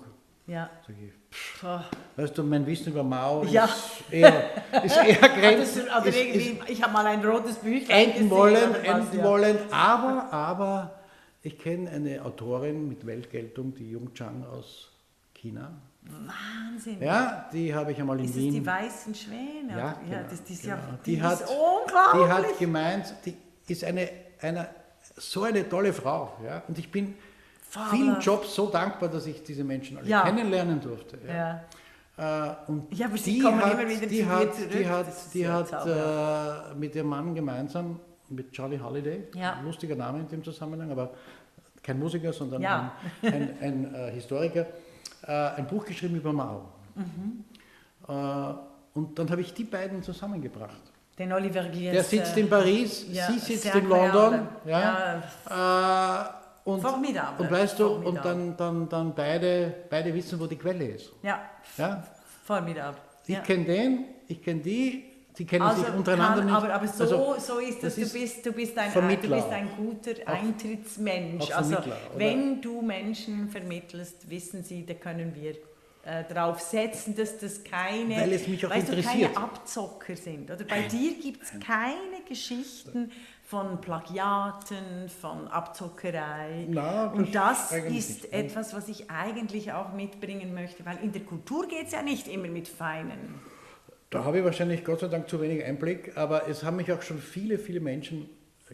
Speaker 1: ja.
Speaker 2: Sag ich,
Speaker 1: Boah.
Speaker 2: weißt du, mein Wissen über Mao
Speaker 1: Ja.
Speaker 2: ist eher, ist eher
Speaker 1: Hattest
Speaker 2: grenz,
Speaker 1: du, oder
Speaker 2: ist, ist
Speaker 1: ich habe mal ein rotes Büchlein
Speaker 2: enden wollen, enden
Speaker 1: ja.
Speaker 2: wollen. Aber, aber ich kenne eine Autorin mit Weltgeltung, die Jung Chang aus China.
Speaker 1: Wahnsinn.
Speaker 2: Ja, die habe ich einmal in
Speaker 1: Ist
Speaker 2: Wien.
Speaker 1: die weißen Schwäne?
Speaker 2: Ja,
Speaker 1: oder? ja
Speaker 2: genau,
Speaker 1: das, das ist
Speaker 2: genau.
Speaker 1: ja
Speaker 2: Die
Speaker 1: die
Speaker 2: hat-
Speaker 1: ist
Speaker 2: die
Speaker 1: unglaublich.
Speaker 2: hat gemeint, die ist eine, eine, so eine tolle Frau. Ja? Und ich bin vielen
Speaker 1: Fabelhaft.
Speaker 2: Jobs so dankbar, dass ich diese Menschen alle
Speaker 1: Ja.
Speaker 2: kennenlernen durfte. Ja? Äh, und
Speaker 1: Ja, aber
Speaker 2: die hat,
Speaker 1: immer wieder
Speaker 2: die hat,
Speaker 1: zurück.
Speaker 2: Die hat,
Speaker 1: Das
Speaker 2: die
Speaker 1: ja
Speaker 2: hat äh, mit ihrem Mann gemeinsam, mit Charlie Holiday,
Speaker 1: Ja.
Speaker 2: lustiger Name in dem Zusammenhang, aber kein Musiker, sondern
Speaker 1: Ja.
Speaker 2: ein, ein, ein äh, Historiker, äh, ein Buch geschrieben über Mao.
Speaker 1: Mhm.
Speaker 2: Äh, und dann habe ich die beiden zusammengebracht.
Speaker 1: Den Oliver Gies.
Speaker 2: Der sitzt
Speaker 1: äh,
Speaker 2: in Paris,
Speaker 1: ja,
Speaker 2: sie sitzt in London.
Speaker 1: reale.
Speaker 2: Ja, Äh, und,
Speaker 1: Formidable.
Speaker 2: und weißt du, und
Speaker 1: Formidable.
Speaker 2: dann, dann, dann beide, beide wissen, wo die Quelle ist.
Speaker 1: Ja,
Speaker 2: Ja?
Speaker 1: formidable.
Speaker 2: Ich
Speaker 1: ja.
Speaker 2: kenne den, ich kenne die, die kennen
Speaker 1: Also
Speaker 2: sich untereinander
Speaker 1: kann,
Speaker 2: nicht.
Speaker 1: aber, aber so,
Speaker 2: Also,
Speaker 1: so ist
Speaker 2: das
Speaker 1: es.
Speaker 2: ist
Speaker 1: Du bist, du, bist ein, du bist ein guter
Speaker 2: Auch-
Speaker 1: Eintrittsmensch.
Speaker 2: auch
Speaker 1: also, wenn du Menschen vermittelst, wissen sie, da können wir äh, darauf setzen, dass das keine,
Speaker 2: Weil es mich auch
Speaker 1: weißt du, keine Abzocker sind. Oder bei dir gibt es keine Geschichten von Plagiaten, von Abzockerei.
Speaker 2: Na,
Speaker 1: Und das ist
Speaker 2: nicht.
Speaker 1: etwas, was ich eigentlich auch mitbringen möchte, weil in der Kultur geht es ja nicht immer mit Feinen.
Speaker 2: Da habe ich wahrscheinlich Gott sei Dank zu wenig Einblick, aber es haben mich auch schon viele, viele Menschen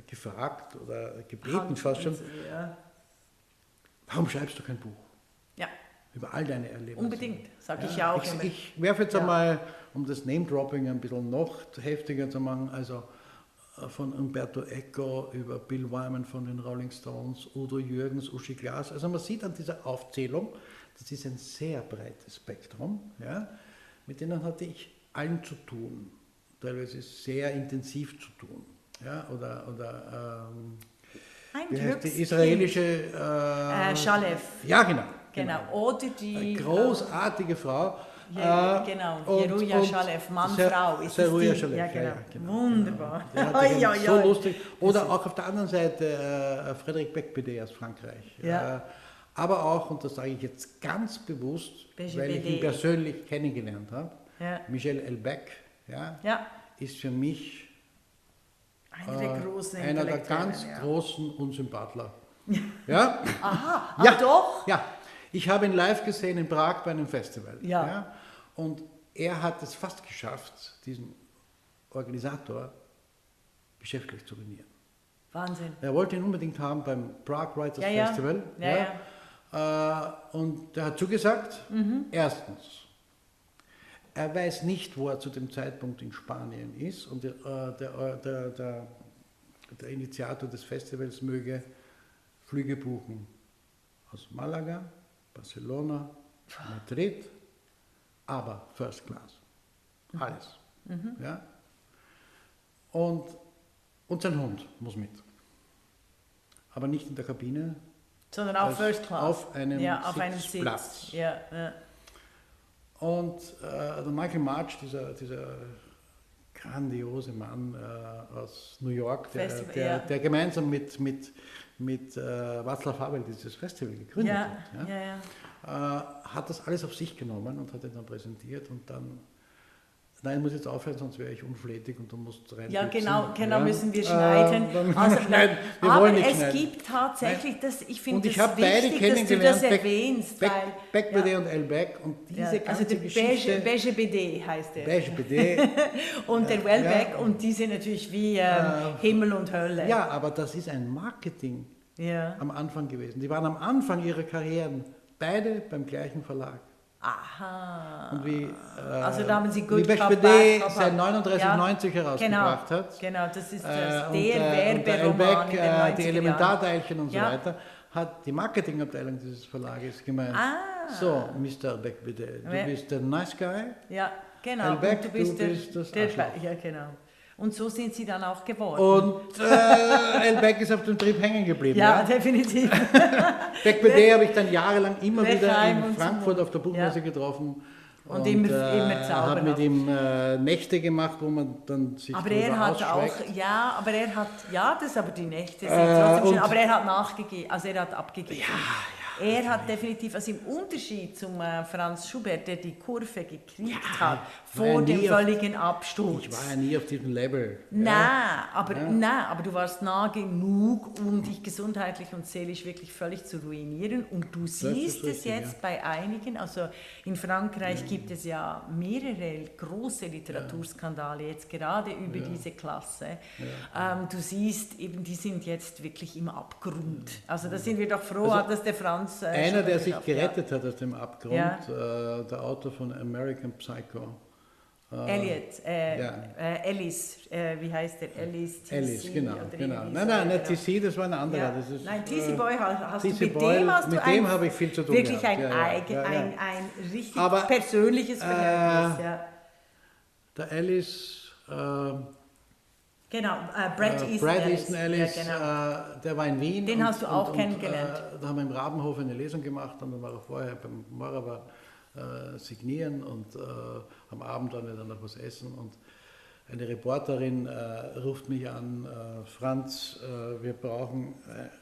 Speaker 2: gefragt oder gebeten fast schon,
Speaker 1: Ja.
Speaker 2: warum schreibst du kein Buch
Speaker 1: ja.
Speaker 2: über all deine Erlebnisse?
Speaker 1: Unbedingt, sage ich ja auch.
Speaker 2: Ich, ich werfe jetzt
Speaker 1: Ja.
Speaker 2: einmal, um das Name-Dropping ein bisschen noch heftiger zu machen, also äh, von Umberto Eco über Bill Wyman von den Rolling Stones, Udo Jürgens, Uschi Glas. Also man sieht an dieser Aufzählung, das ist ein sehr breites Spektrum, ja, mit denen hatte ich allen zu tun, teilweise sehr intensiv zu tun. Ja, oder oder ähm,
Speaker 1: Ein
Speaker 2: heißt die israelische äh,
Speaker 1: Äh, Shalev.
Speaker 2: Ja, genau.
Speaker 1: Genau. Oder die.
Speaker 2: Eine großartige Frau.
Speaker 1: Ja,
Speaker 2: Äh,
Speaker 1: genau,
Speaker 2: und-
Speaker 1: Jeruja
Speaker 2: und
Speaker 1: Shalev, Mann,
Speaker 2: Ser-
Speaker 1: Frau, ist
Speaker 2: Seruja? Shalev,
Speaker 1: Ja, genau.
Speaker 2: genau,
Speaker 1: Wunderbar. Ai,
Speaker 2: ja so lustig. Oder auch auf der anderen Seite äh, Frédéric Becbédé aus Frankreich.
Speaker 1: Ja.
Speaker 2: Äh, aber auch, und das sage ich jetzt ganz bewusst,
Speaker 1: BGBD.
Speaker 2: weil ich ihn persönlich kennengelernt habe,
Speaker 1: Ja.
Speaker 2: Michel Elbeck ja,
Speaker 1: Ja,
Speaker 2: ist für mich
Speaker 1: einer der
Speaker 2: äh,
Speaker 1: großen
Speaker 2: einer der ganz
Speaker 1: ja.
Speaker 2: großen Unsympathler. Ja?
Speaker 1: Aha,
Speaker 2: Ja.
Speaker 1: doch.
Speaker 2: Ja, ich habe ihn live gesehen in Prag bei einem Festival.
Speaker 1: Ja.
Speaker 2: Und er hat es fast geschafft, diesen Organisator geschäftlich zu ruinieren.
Speaker 1: Wahnsinn.
Speaker 2: Er wollte ihn unbedingt haben beim Prague Writers
Speaker 1: Ja, ja.
Speaker 2: Festival.
Speaker 1: Ja,
Speaker 2: ja. Äh, und der hat zugesagt,
Speaker 1: Mhm.
Speaker 2: erstens, er weiß nicht, wo er zu dem Zeitpunkt in Spanien ist und der, äh, der, äh, der, der, der Initiator des Festivals möge Flüge buchen aus Malaga, Barcelona, Madrid, aber First Class. Alles. Ja? Und, und sein Hund muss mit. Aber nicht in der Kabine,
Speaker 1: Sondern
Speaker 2: Als-
Speaker 1: First Class.
Speaker 2: auf einem
Speaker 1: ja, auf einem
Speaker 2: Sitzplatz.
Speaker 1: Sitz. Ja, ja.
Speaker 2: Und äh, der Michael March, dieser, dieser grandiose Mann äh, aus New York, der,
Speaker 1: Festival,
Speaker 2: der,
Speaker 1: ja.
Speaker 2: der gemeinsam mit, mit, mit äh, Václav Havel dieses Festival gegründet
Speaker 1: Ja,
Speaker 2: hat,
Speaker 1: ja.
Speaker 2: Äh, hat das alles auf sich genommen und hat ihn dann präsentiert und dann, nein, ich muss jetzt aufhören, sonst wäre ich unflätig und du musst rein.
Speaker 1: Ja, genau, genau
Speaker 2: ja.
Speaker 1: müssen wir
Speaker 2: Äh,
Speaker 1: schneiden.
Speaker 2: müssen
Speaker 1: also,
Speaker 2: schneiden. Wir
Speaker 1: aber es
Speaker 2: schneiden.
Speaker 1: gibt tatsächlich, das, ich finde es
Speaker 2: beide
Speaker 1: wichtig, dass du das erwähnst,
Speaker 2: Beck,
Speaker 1: weil...
Speaker 2: Beck
Speaker 1: ja,
Speaker 2: BD und El Beck und diese
Speaker 1: ja,
Speaker 2: ganze
Speaker 1: also
Speaker 2: Geschichte.
Speaker 1: Beige, Beige BD heißt der.
Speaker 2: Beige BD.
Speaker 1: und der Wellbeck und die sind natürlich wie ähm,
Speaker 2: Äh,
Speaker 1: Himmel und Hölle.
Speaker 2: Ja, aber das ist ein Marketing am Anfang gewesen. Die waren am Anfang ihrer Karrieren beide beim gleichen Verlag.
Speaker 1: Aha.
Speaker 2: Und wie, äh,
Speaker 1: Also da haben sie
Speaker 2: wie BD
Speaker 1: Bad Cop,
Speaker 2: seit
Speaker 1: ja.
Speaker 2: 3990 herausgebracht
Speaker 1: genau,
Speaker 2: hat.
Speaker 1: Genau, das ist
Speaker 2: Äh,
Speaker 1: das,
Speaker 2: und, äh, und äh,
Speaker 1: 90er
Speaker 2: die. Elementarteilchen und so
Speaker 1: Ja.
Speaker 2: weiter, hat die Marketingabteilung dieses Verlages gemeint.
Speaker 1: Ah.
Speaker 2: So, Mr. Beck BD, du
Speaker 1: Ja.
Speaker 2: bist der Nice Guy.
Speaker 1: Ja, genau.
Speaker 2: El Beck,
Speaker 1: und du bist,
Speaker 2: du
Speaker 1: der,
Speaker 2: bist das
Speaker 1: der. Ja, genau. Und so sind sie dann auch geworden.
Speaker 2: Und äh, El Beck ist auf dem Trip hängen geblieben.
Speaker 1: ja,
Speaker 2: ja?
Speaker 1: definitiv.
Speaker 2: Beck habe ich dann jahrelang immer wieder
Speaker 1: und
Speaker 2: in. Frankfurt auf der Buchmesse
Speaker 1: Ja.
Speaker 2: getroffen.
Speaker 1: Und immer- immer
Speaker 2: habe mit ihm äh, Nächte gemacht, wo man dann sich
Speaker 1: Aber er hat auch, ja, aber er hat, ja, das aber die Nächte sind
Speaker 2: Äh,
Speaker 1: trotzdem schön,
Speaker 2: und-
Speaker 1: aber er hat nachgegeben, also er hat abgegeben. Er hat definitiv, also im Unterschied zum äh, Franz Schubert, der die Kurve gekriegt hat,
Speaker 2: ja
Speaker 1: vor dem völligen Absturz.
Speaker 2: Ich war ja nie auf diesem Level.
Speaker 1: Nein, aber, nein, aber du warst nah genug, um dich gesundheitlich und seelisch wirklich völlig zu ruinieren. Und du siehst es jetzt bei einigen, also in Frankreich gibt es ja mehrere große Literaturskandale, jetzt gerade über diese Klasse. Ähm, du siehst eben, die sind jetzt wirklich im Abgrund. Also da sind wir doch froh,
Speaker 2: Also
Speaker 1: dass der Franz... Äh,
Speaker 2: Einer, der sich
Speaker 1: geschafft, ja.
Speaker 2: gerettet hat aus dem Abgrund,
Speaker 1: Ja.
Speaker 2: äh, der Autor von American Psycho.
Speaker 1: Elliot, äh,
Speaker 2: Ja.
Speaker 1: äh, Ellis, äh, wie heißt der? Ellis, TC
Speaker 2: Alice, genau. genau.
Speaker 1: irgendwie
Speaker 2: Nein, nein, nicht
Speaker 1: genau.
Speaker 2: TC, das war ein anderer. Das ist,
Speaker 1: Nein,
Speaker 2: äh,
Speaker 1: TC Boy hast, du mit
Speaker 2: Boyle,
Speaker 1: dem hast du
Speaker 2: mit
Speaker 1: ein,
Speaker 2: dem habe ich viel zu tun
Speaker 1: Wirklich
Speaker 2: gehabt.
Speaker 1: ein,
Speaker 2: ja.
Speaker 1: Ein, ein richtig
Speaker 2: Aber,
Speaker 1: persönliches
Speaker 2: äh,
Speaker 1: Verhältnis.
Speaker 2: Der Alice, äh,
Speaker 1: Genau, äh, Brad
Speaker 2: Äh,
Speaker 1: Easton
Speaker 2: Brad
Speaker 1: Ellis.
Speaker 2: Easton Ellis,
Speaker 1: Ja, genau.
Speaker 2: äh, der war in Wien.
Speaker 1: Den hast du auch kennengelernt.
Speaker 2: äh, da haben wir im Rabenhof eine Lesung gemacht und dann war er vorher beim Morava äh, signieren und äh, am Abend waren wir dann noch was essen und eine Reporterin ruft mich an, Franz, wir brauchen,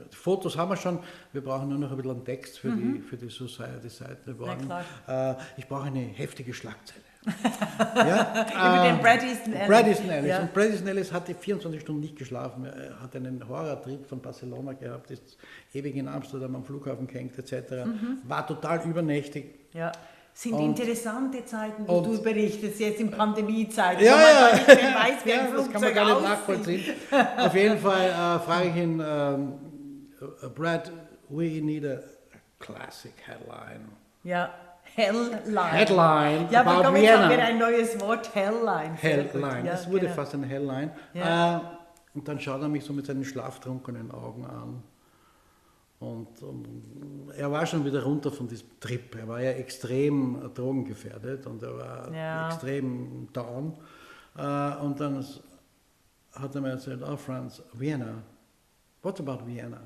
Speaker 2: Fotos haben wir schon, wir brauchen nur noch ein bisschen Text für die, für die Society-Seite. Wir brauchen,
Speaker 1: Mhm.
Speaker 2: äh, ich brauche eine heftige Schlagzeile. ja?
Speaker 1: Über den
Speaker 2: äh,
Speaker 1: Brad Easton Ellis.
Speaker 2: Ellis.
Speaker 1: Ja.
Speaker 2: Und Ellis hatte 24 Stunden nicht geschlafen. Er hat einen Horrortrip von Barcelona gehabt, ist ewig in Amsterdam am Flughafen gehängt etc.
Speaker 1: Mhm.
Speaker 2: War total übernächtig.
Speaker 1: Ja. Sind
Speaker 2: Und-
Speaker 1: interessante Zeiten,
Speaker 2: und-
Speaker 1: du berichtest, jetzt in Pandemiezeiten,
Speaker 2: Ja, ja.
Speaker 1: gar nicht mehr weiß, wie
Speaker 2: Ja, das kann man gar nicht
Speaker 1: aussieht.
Speaker 2: nachvollziehen. Auf jeden Fall äh, frage ich ihn, ähm, äh, Brad, we need a classic headline.
Speaker 1: Ja, Hellline.
Speaker 2: Headline
Speaker 1: Ja, aber komm, jetzt
Speaker 2: Vienna.
Speaker 1: ein neues Wort, Hellline.
Speaker 2: Hellline.
Speaker 1: Ja,
Speaker 2: es wurde
Speaker 1: genau.
Speaker 2: fast eine Hellline.
Speaker 1: Ja.
Speaker 2: Äh, und dann schaut er mich so mit seinen schlaftrunkenen Augen an. Und, und er war schon wieder runter von diesem Trip. Er war ja extrem äh, drogengefährdet und er war
Speaker 1: Ja.
Speaker 2: extrem down. Äh, und dann hat er mir erzählt, oh Franz, Vienna, what about Vienna?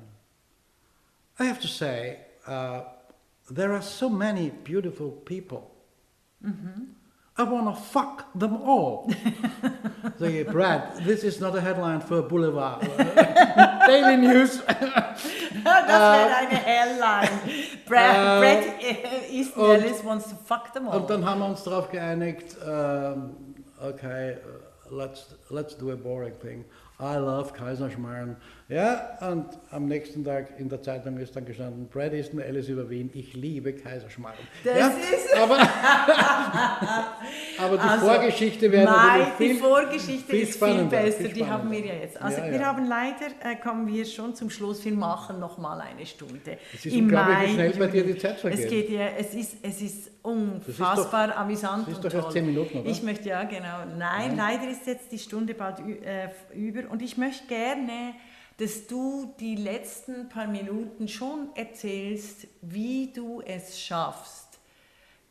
Speaker 2: I have to say, uh, there are so many beautiful people. Mm-hmm. I want to fuck them all. Say, Brad, this is not a headline for Boulevard. Daily News.
Speaker 1: That's uh, wäre eine Headline. Brad,
Speaker 2: Äh,
Speaker 1: Brad äh, Easton
Speaker 2: und-
Speaker 1: Ellis wants to fuck them all.
Speaker 2: Und dann haben wir uns darauf geeinigt, ähm, um, okay, uh, let's, let's do a boring thing. I love Kaiserschmarrn. Ja, und am nächsten Tag in der Zeitung ist dann gestanden, Brad Easton Ellis über Wien, ich liebe Kaiserschmarrn.
Speaker 1: Das
Speaker 2: ja,
Speaker 1: ist-
Speaker 2: aber, aber die
Speaker 1: Also,
Speaker 2: Vorgeschichte wäre
Speaker 1: Nein,
Speaker 2: natürlich viel,
Speaker 1: die Vorgeschichte
Speaker 2: viel
Speaker 1: ist viel besser,
Speaker 2: viel
Speaker 1: die haben wir ja jetzt. Also
Speaker 2: Ja,
Speaker 1: wir
Speaker 2: ja.
Speaker 1: haben leider, äh, kommen wir schon zum Schluss, wir machen noch mal eine Stunde.
Speaker 2: Es ist unglaublich, wie schnell bei dir die Zeit vergeht.
Speaker 1: Es geht ja, es ist, es ist unfassbar amüsant
Speaker 2: das ist
Speaker 1: und
Speaker 2: doch erst
Speaker 1: toll.
Speaker 2: zehn Minuten, oder?
Speaker 1: Ich möchte, ja genau, nein, leider ist jetzt die Stunde bald äh, über und ich möchte gerne, dass du die letzten paar Minuten schon erzählst, wie du es schaffst,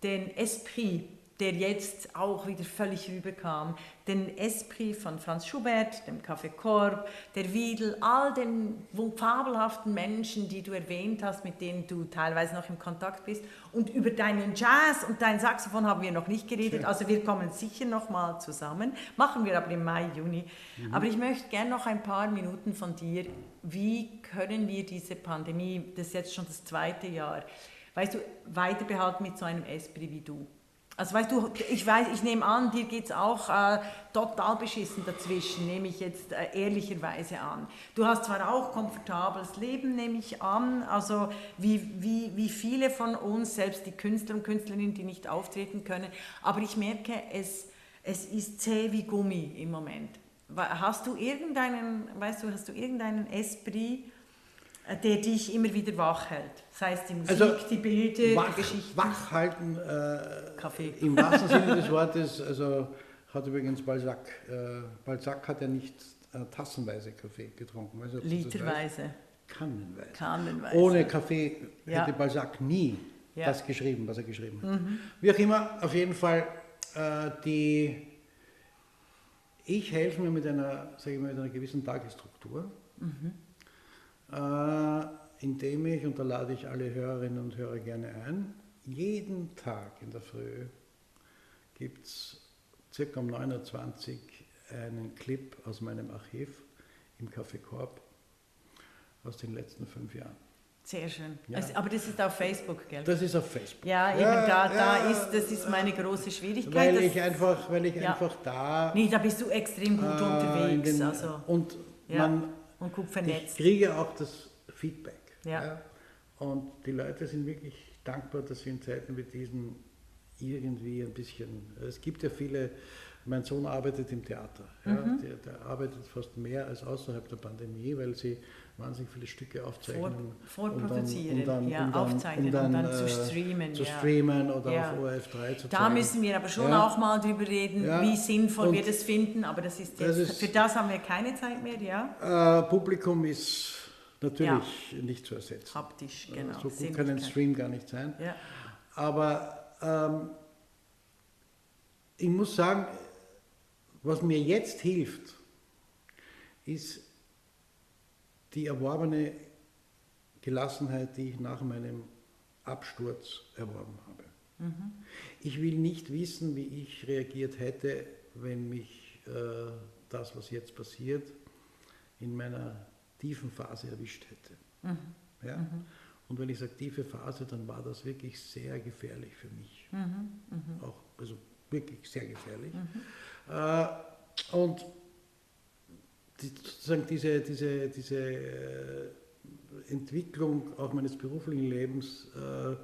Speaker 1: den Esprit der jetzt auch wieder völlig rüberkam. Den Esprit von Franz Schubert, dem Café Korb, der Wiedel, all den fabelhaften Menschen, die du erwähnt hast, mit denen du teilweise noch im Kontakt bist. Und über deinen Jazz und dein Saxophon haben wir noch nicht geredet. Schön. Also wir kommen sicher noch mal zusammen. Machen wir aber im Mai, Juni. Mhm. Aber ich möchte gerne noch ein paar Minuten von dir. Wie können wir diese Pandemie, das ist jetzt schon das zweite Jahr, weißt du, weiter behalten mit so einem Esprit wie du? Also weißt du, ich weiß, ich nehme an, dir geht es auch äh, total beschissen dazwischen, nehme ich jetzt äh, ehrlicherweise an. Du hast zwar auch komfortables Leben, nehme ich an, also wie, wie, wie viele von uns, selbst die Künstler und Künstlerinnen, die nicht auftreten können, aber ich merke, es, es ist zäh wie Gummi im Moment. Hast du irgendeinen, weißt du, hast du irgendeinen Esprit, der dich immer wieder wach hält. Sei es die Musik, also, die Bilder,
Speaker 2: wach,
Speaker 1: die Geschichten.
Speaker 2: Wach halten, äh, Kaffee. im wahrsten Sinne des Wortes, also hat übrigens Balzac, äh, Balzac hat ja nicht äh, tassenweise Kaffee getrunken.
Speaker 1: Weißt du, Literweise.
Speaker 2: Kannenweise.
Speaker 1: Kannenweise.
Speaker 2: Ohne Kaffee ja. hätte Balzac nie ja. das geschrieben, was er geschrieben hat. Mhm. Wie auch immer, auf jeden Fall, äh, die, ich helfe mir mit einer, sage ich mal, mit einer gewissen Tagesstruktur. Mhm äh, indem ich, und da lade ich alle Hörerinnen und Hörer gerne ein, jeden Tag in der Früh gibt es circa um 9.20 Uhr einen Clip aus meinem Archiv im Café Korb aus den letzten fünf Jahren.
Speaker 1: Sehr schön. Ja. Also, aber das ist auf Facebook, gell?
Speaker 2: Das ist auf Facebook.
Speaker 1: Ja, eben ja, da, da ja, ist, das ist meine große Schwierigkeit.
Speaker 2: Weil ich einfach, weil ich einfach da.
Speaker 1: Nee, da bist du extrem gut äh, unterwegs.
Speaker 2: Den, also. Und man
Speaker 1: und gut vernetzt.
Speaker 2: Ich kriege auch das Feedback. Ja. ja. Und die Leute sind wirklich dankbar, dass wir in Zeiten wie diesen irgendwie ein bisschen, es gibt ja viele, mein Sohn arbeitet im Theater, ja, mhm. der, der, arbeitet fast mehr als außerhalb der Pandemie, weil sie wahnsinnig viele Stücke aufzeichnen.
Speaker 1: Vor, vorproduzieren, und dann, und dann, ja, und dann, aufzeichnen und dann, und dann zu äh, streamen.
Speaker 2: Zu streamen oder ja. auf ORF3 zu
Speaker 1: Da zeigen. müssen wir aber schon ja. auch mal drüber reden, wie sinnvoll wir das finden, aber das ist, jetzt, das ist für das haben wir keine Zeit mehr,
Speaker 2: ja? Äh, Publikum ist natürlich nicht zu ersetzen.
Speaker 1: Haptisch, äh, genau.
Speaker 2: So gut kann ein Stream gar nicht sein. Aber ähm, ich muss sagen, was mir jetzt hilft, ist die erworbene Gelassenheit, die ich nach meinem Absturz erworben habe. Mhm. Ich will nicht wissen, wie ich reagiert hätte, wenn mich äh, das, was jetzt passiert, in meiner tiefen Phase erwischt hätte. Mhm. Ja? Mhm. Und wenn ich sage tiefe Phase, dann war das wirklich sehr gefährlich für mich. Mhm. mhm. Auch, also wirklich sehr gefährlich. Mhm. Äh, und die, sozusagen diese, diese, diese äh, Entwicklung auch meines beruflichen Lebens äh,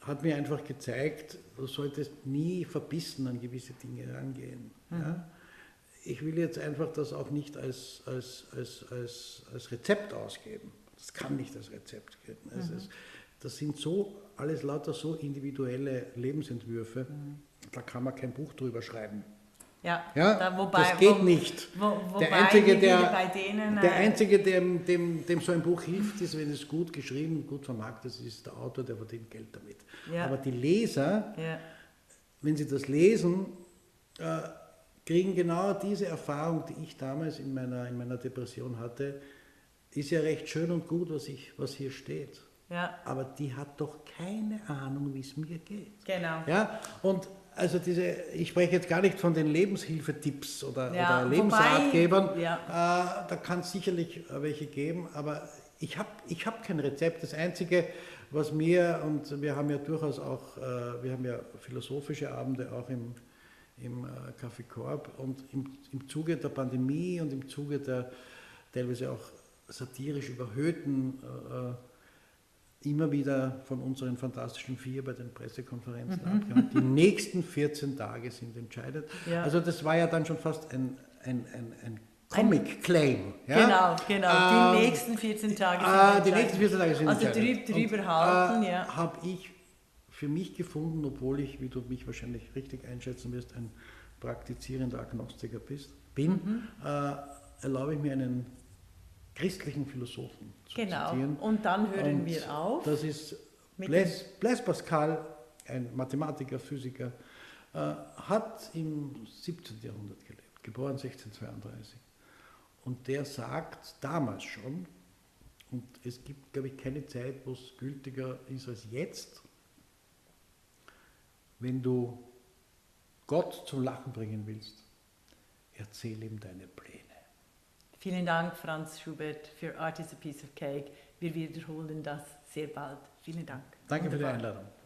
Speaker 2: hat mir einfach gezeigt, du solltest nie verbissen an gewisse Dinge rangehen. Mhm. Ja? Ich will jetzt einfach das auch nicht als, als, als, als, als Rezept ausgeben. Das kann nicht als Rezept gelten. Mhm. Das sind so alles lauter so individuelle Lebensentwürfe, mhm. da kann man kein Buch drüber schreiben.
Speaker 1: Ja,
Speaker 2: ja da, wobei, das geht wo, nicht. Wo, der Einzige, der, denen, der äh, Einzige dem, dem, dem so ein Buch hilft, ist, wenn es gut geschrieben, gut vermarktet ist, ist der Autor, der verdient Geld damit. Ja. Aber die Leser, ja. wenn sie das lesen, äh, kriegen genau diese Erfahrung, die ich damals in meiner, in meiner Depression hatte, ist ja recht schön und gut, was, ich, was hier steht. Ja. Aber die hat doch keine Ahnung, wie es mir geht.
Speaker 1: Genau.
Speaker 2: Ja? Und also diese, ich spreche jetzt gar nicht von den Lebenshilfetipps oder, ja, oder Lebensratgebern. Wobei, ja. äh, da kann es sicherlich welche geben, aber ich habe ich hab kein Rezept. Das Einzige, was mir, und wir haben ja durchaus auch, äh, wir haben ja philosophische Abende auch im, im äh, Café Korb und im, im Zuge der Pandemie und im Zuge der teilweise auch satirisch überhöhten äh, immer wieder von unseren Fantastischen Vier bei den Pressekonferenzen mhm. abgehört. Die nächsten 14 Tage sind entscheidet. Ja. Also das war ja dann schon fast ein, ein, ein, ein Comic-Claim.
Speaker 1: Ja? Genau, genau. Die ähm, nächsten 14 Tage
Speaker 2: sind äh, Die nächsten 14 Tage sind
Speaker 1: Also drüber, drüber halten, äh,
Speaker 2: ja. Habe ich für mich gefunden, obwohl ich, wie du mich wahrscheinlich richtig einschätzen wirst, ein praktizierender Agnostiker bist, bin, mhm. äh, erlaube ich mir einen christlichen Philosophen
Speaker 1: zu genau. zitieren. Und dann hören Und wir auf.
Speaker 2: Das ist Blaise, Blaise Pascal, ein Mathematiker, Physiker, äh, hat im 17. Jahrhundert gelebt, geboren 1632. Und der sagt damals schon, und es gibt, glaube ich, keine Zeit, wo es gültiger ist als jetzt, wenn du Gott zum Lachen bringen willst, erzähl ihm deine Pläne.
Speaker 1: Vielen Dank, Franz Schubert, für Art is a Piece of Cake. Wir wiederholen das sehr bald. Vielen Dank.
Speaker 2: Danke Wunderbar. für die Einladung.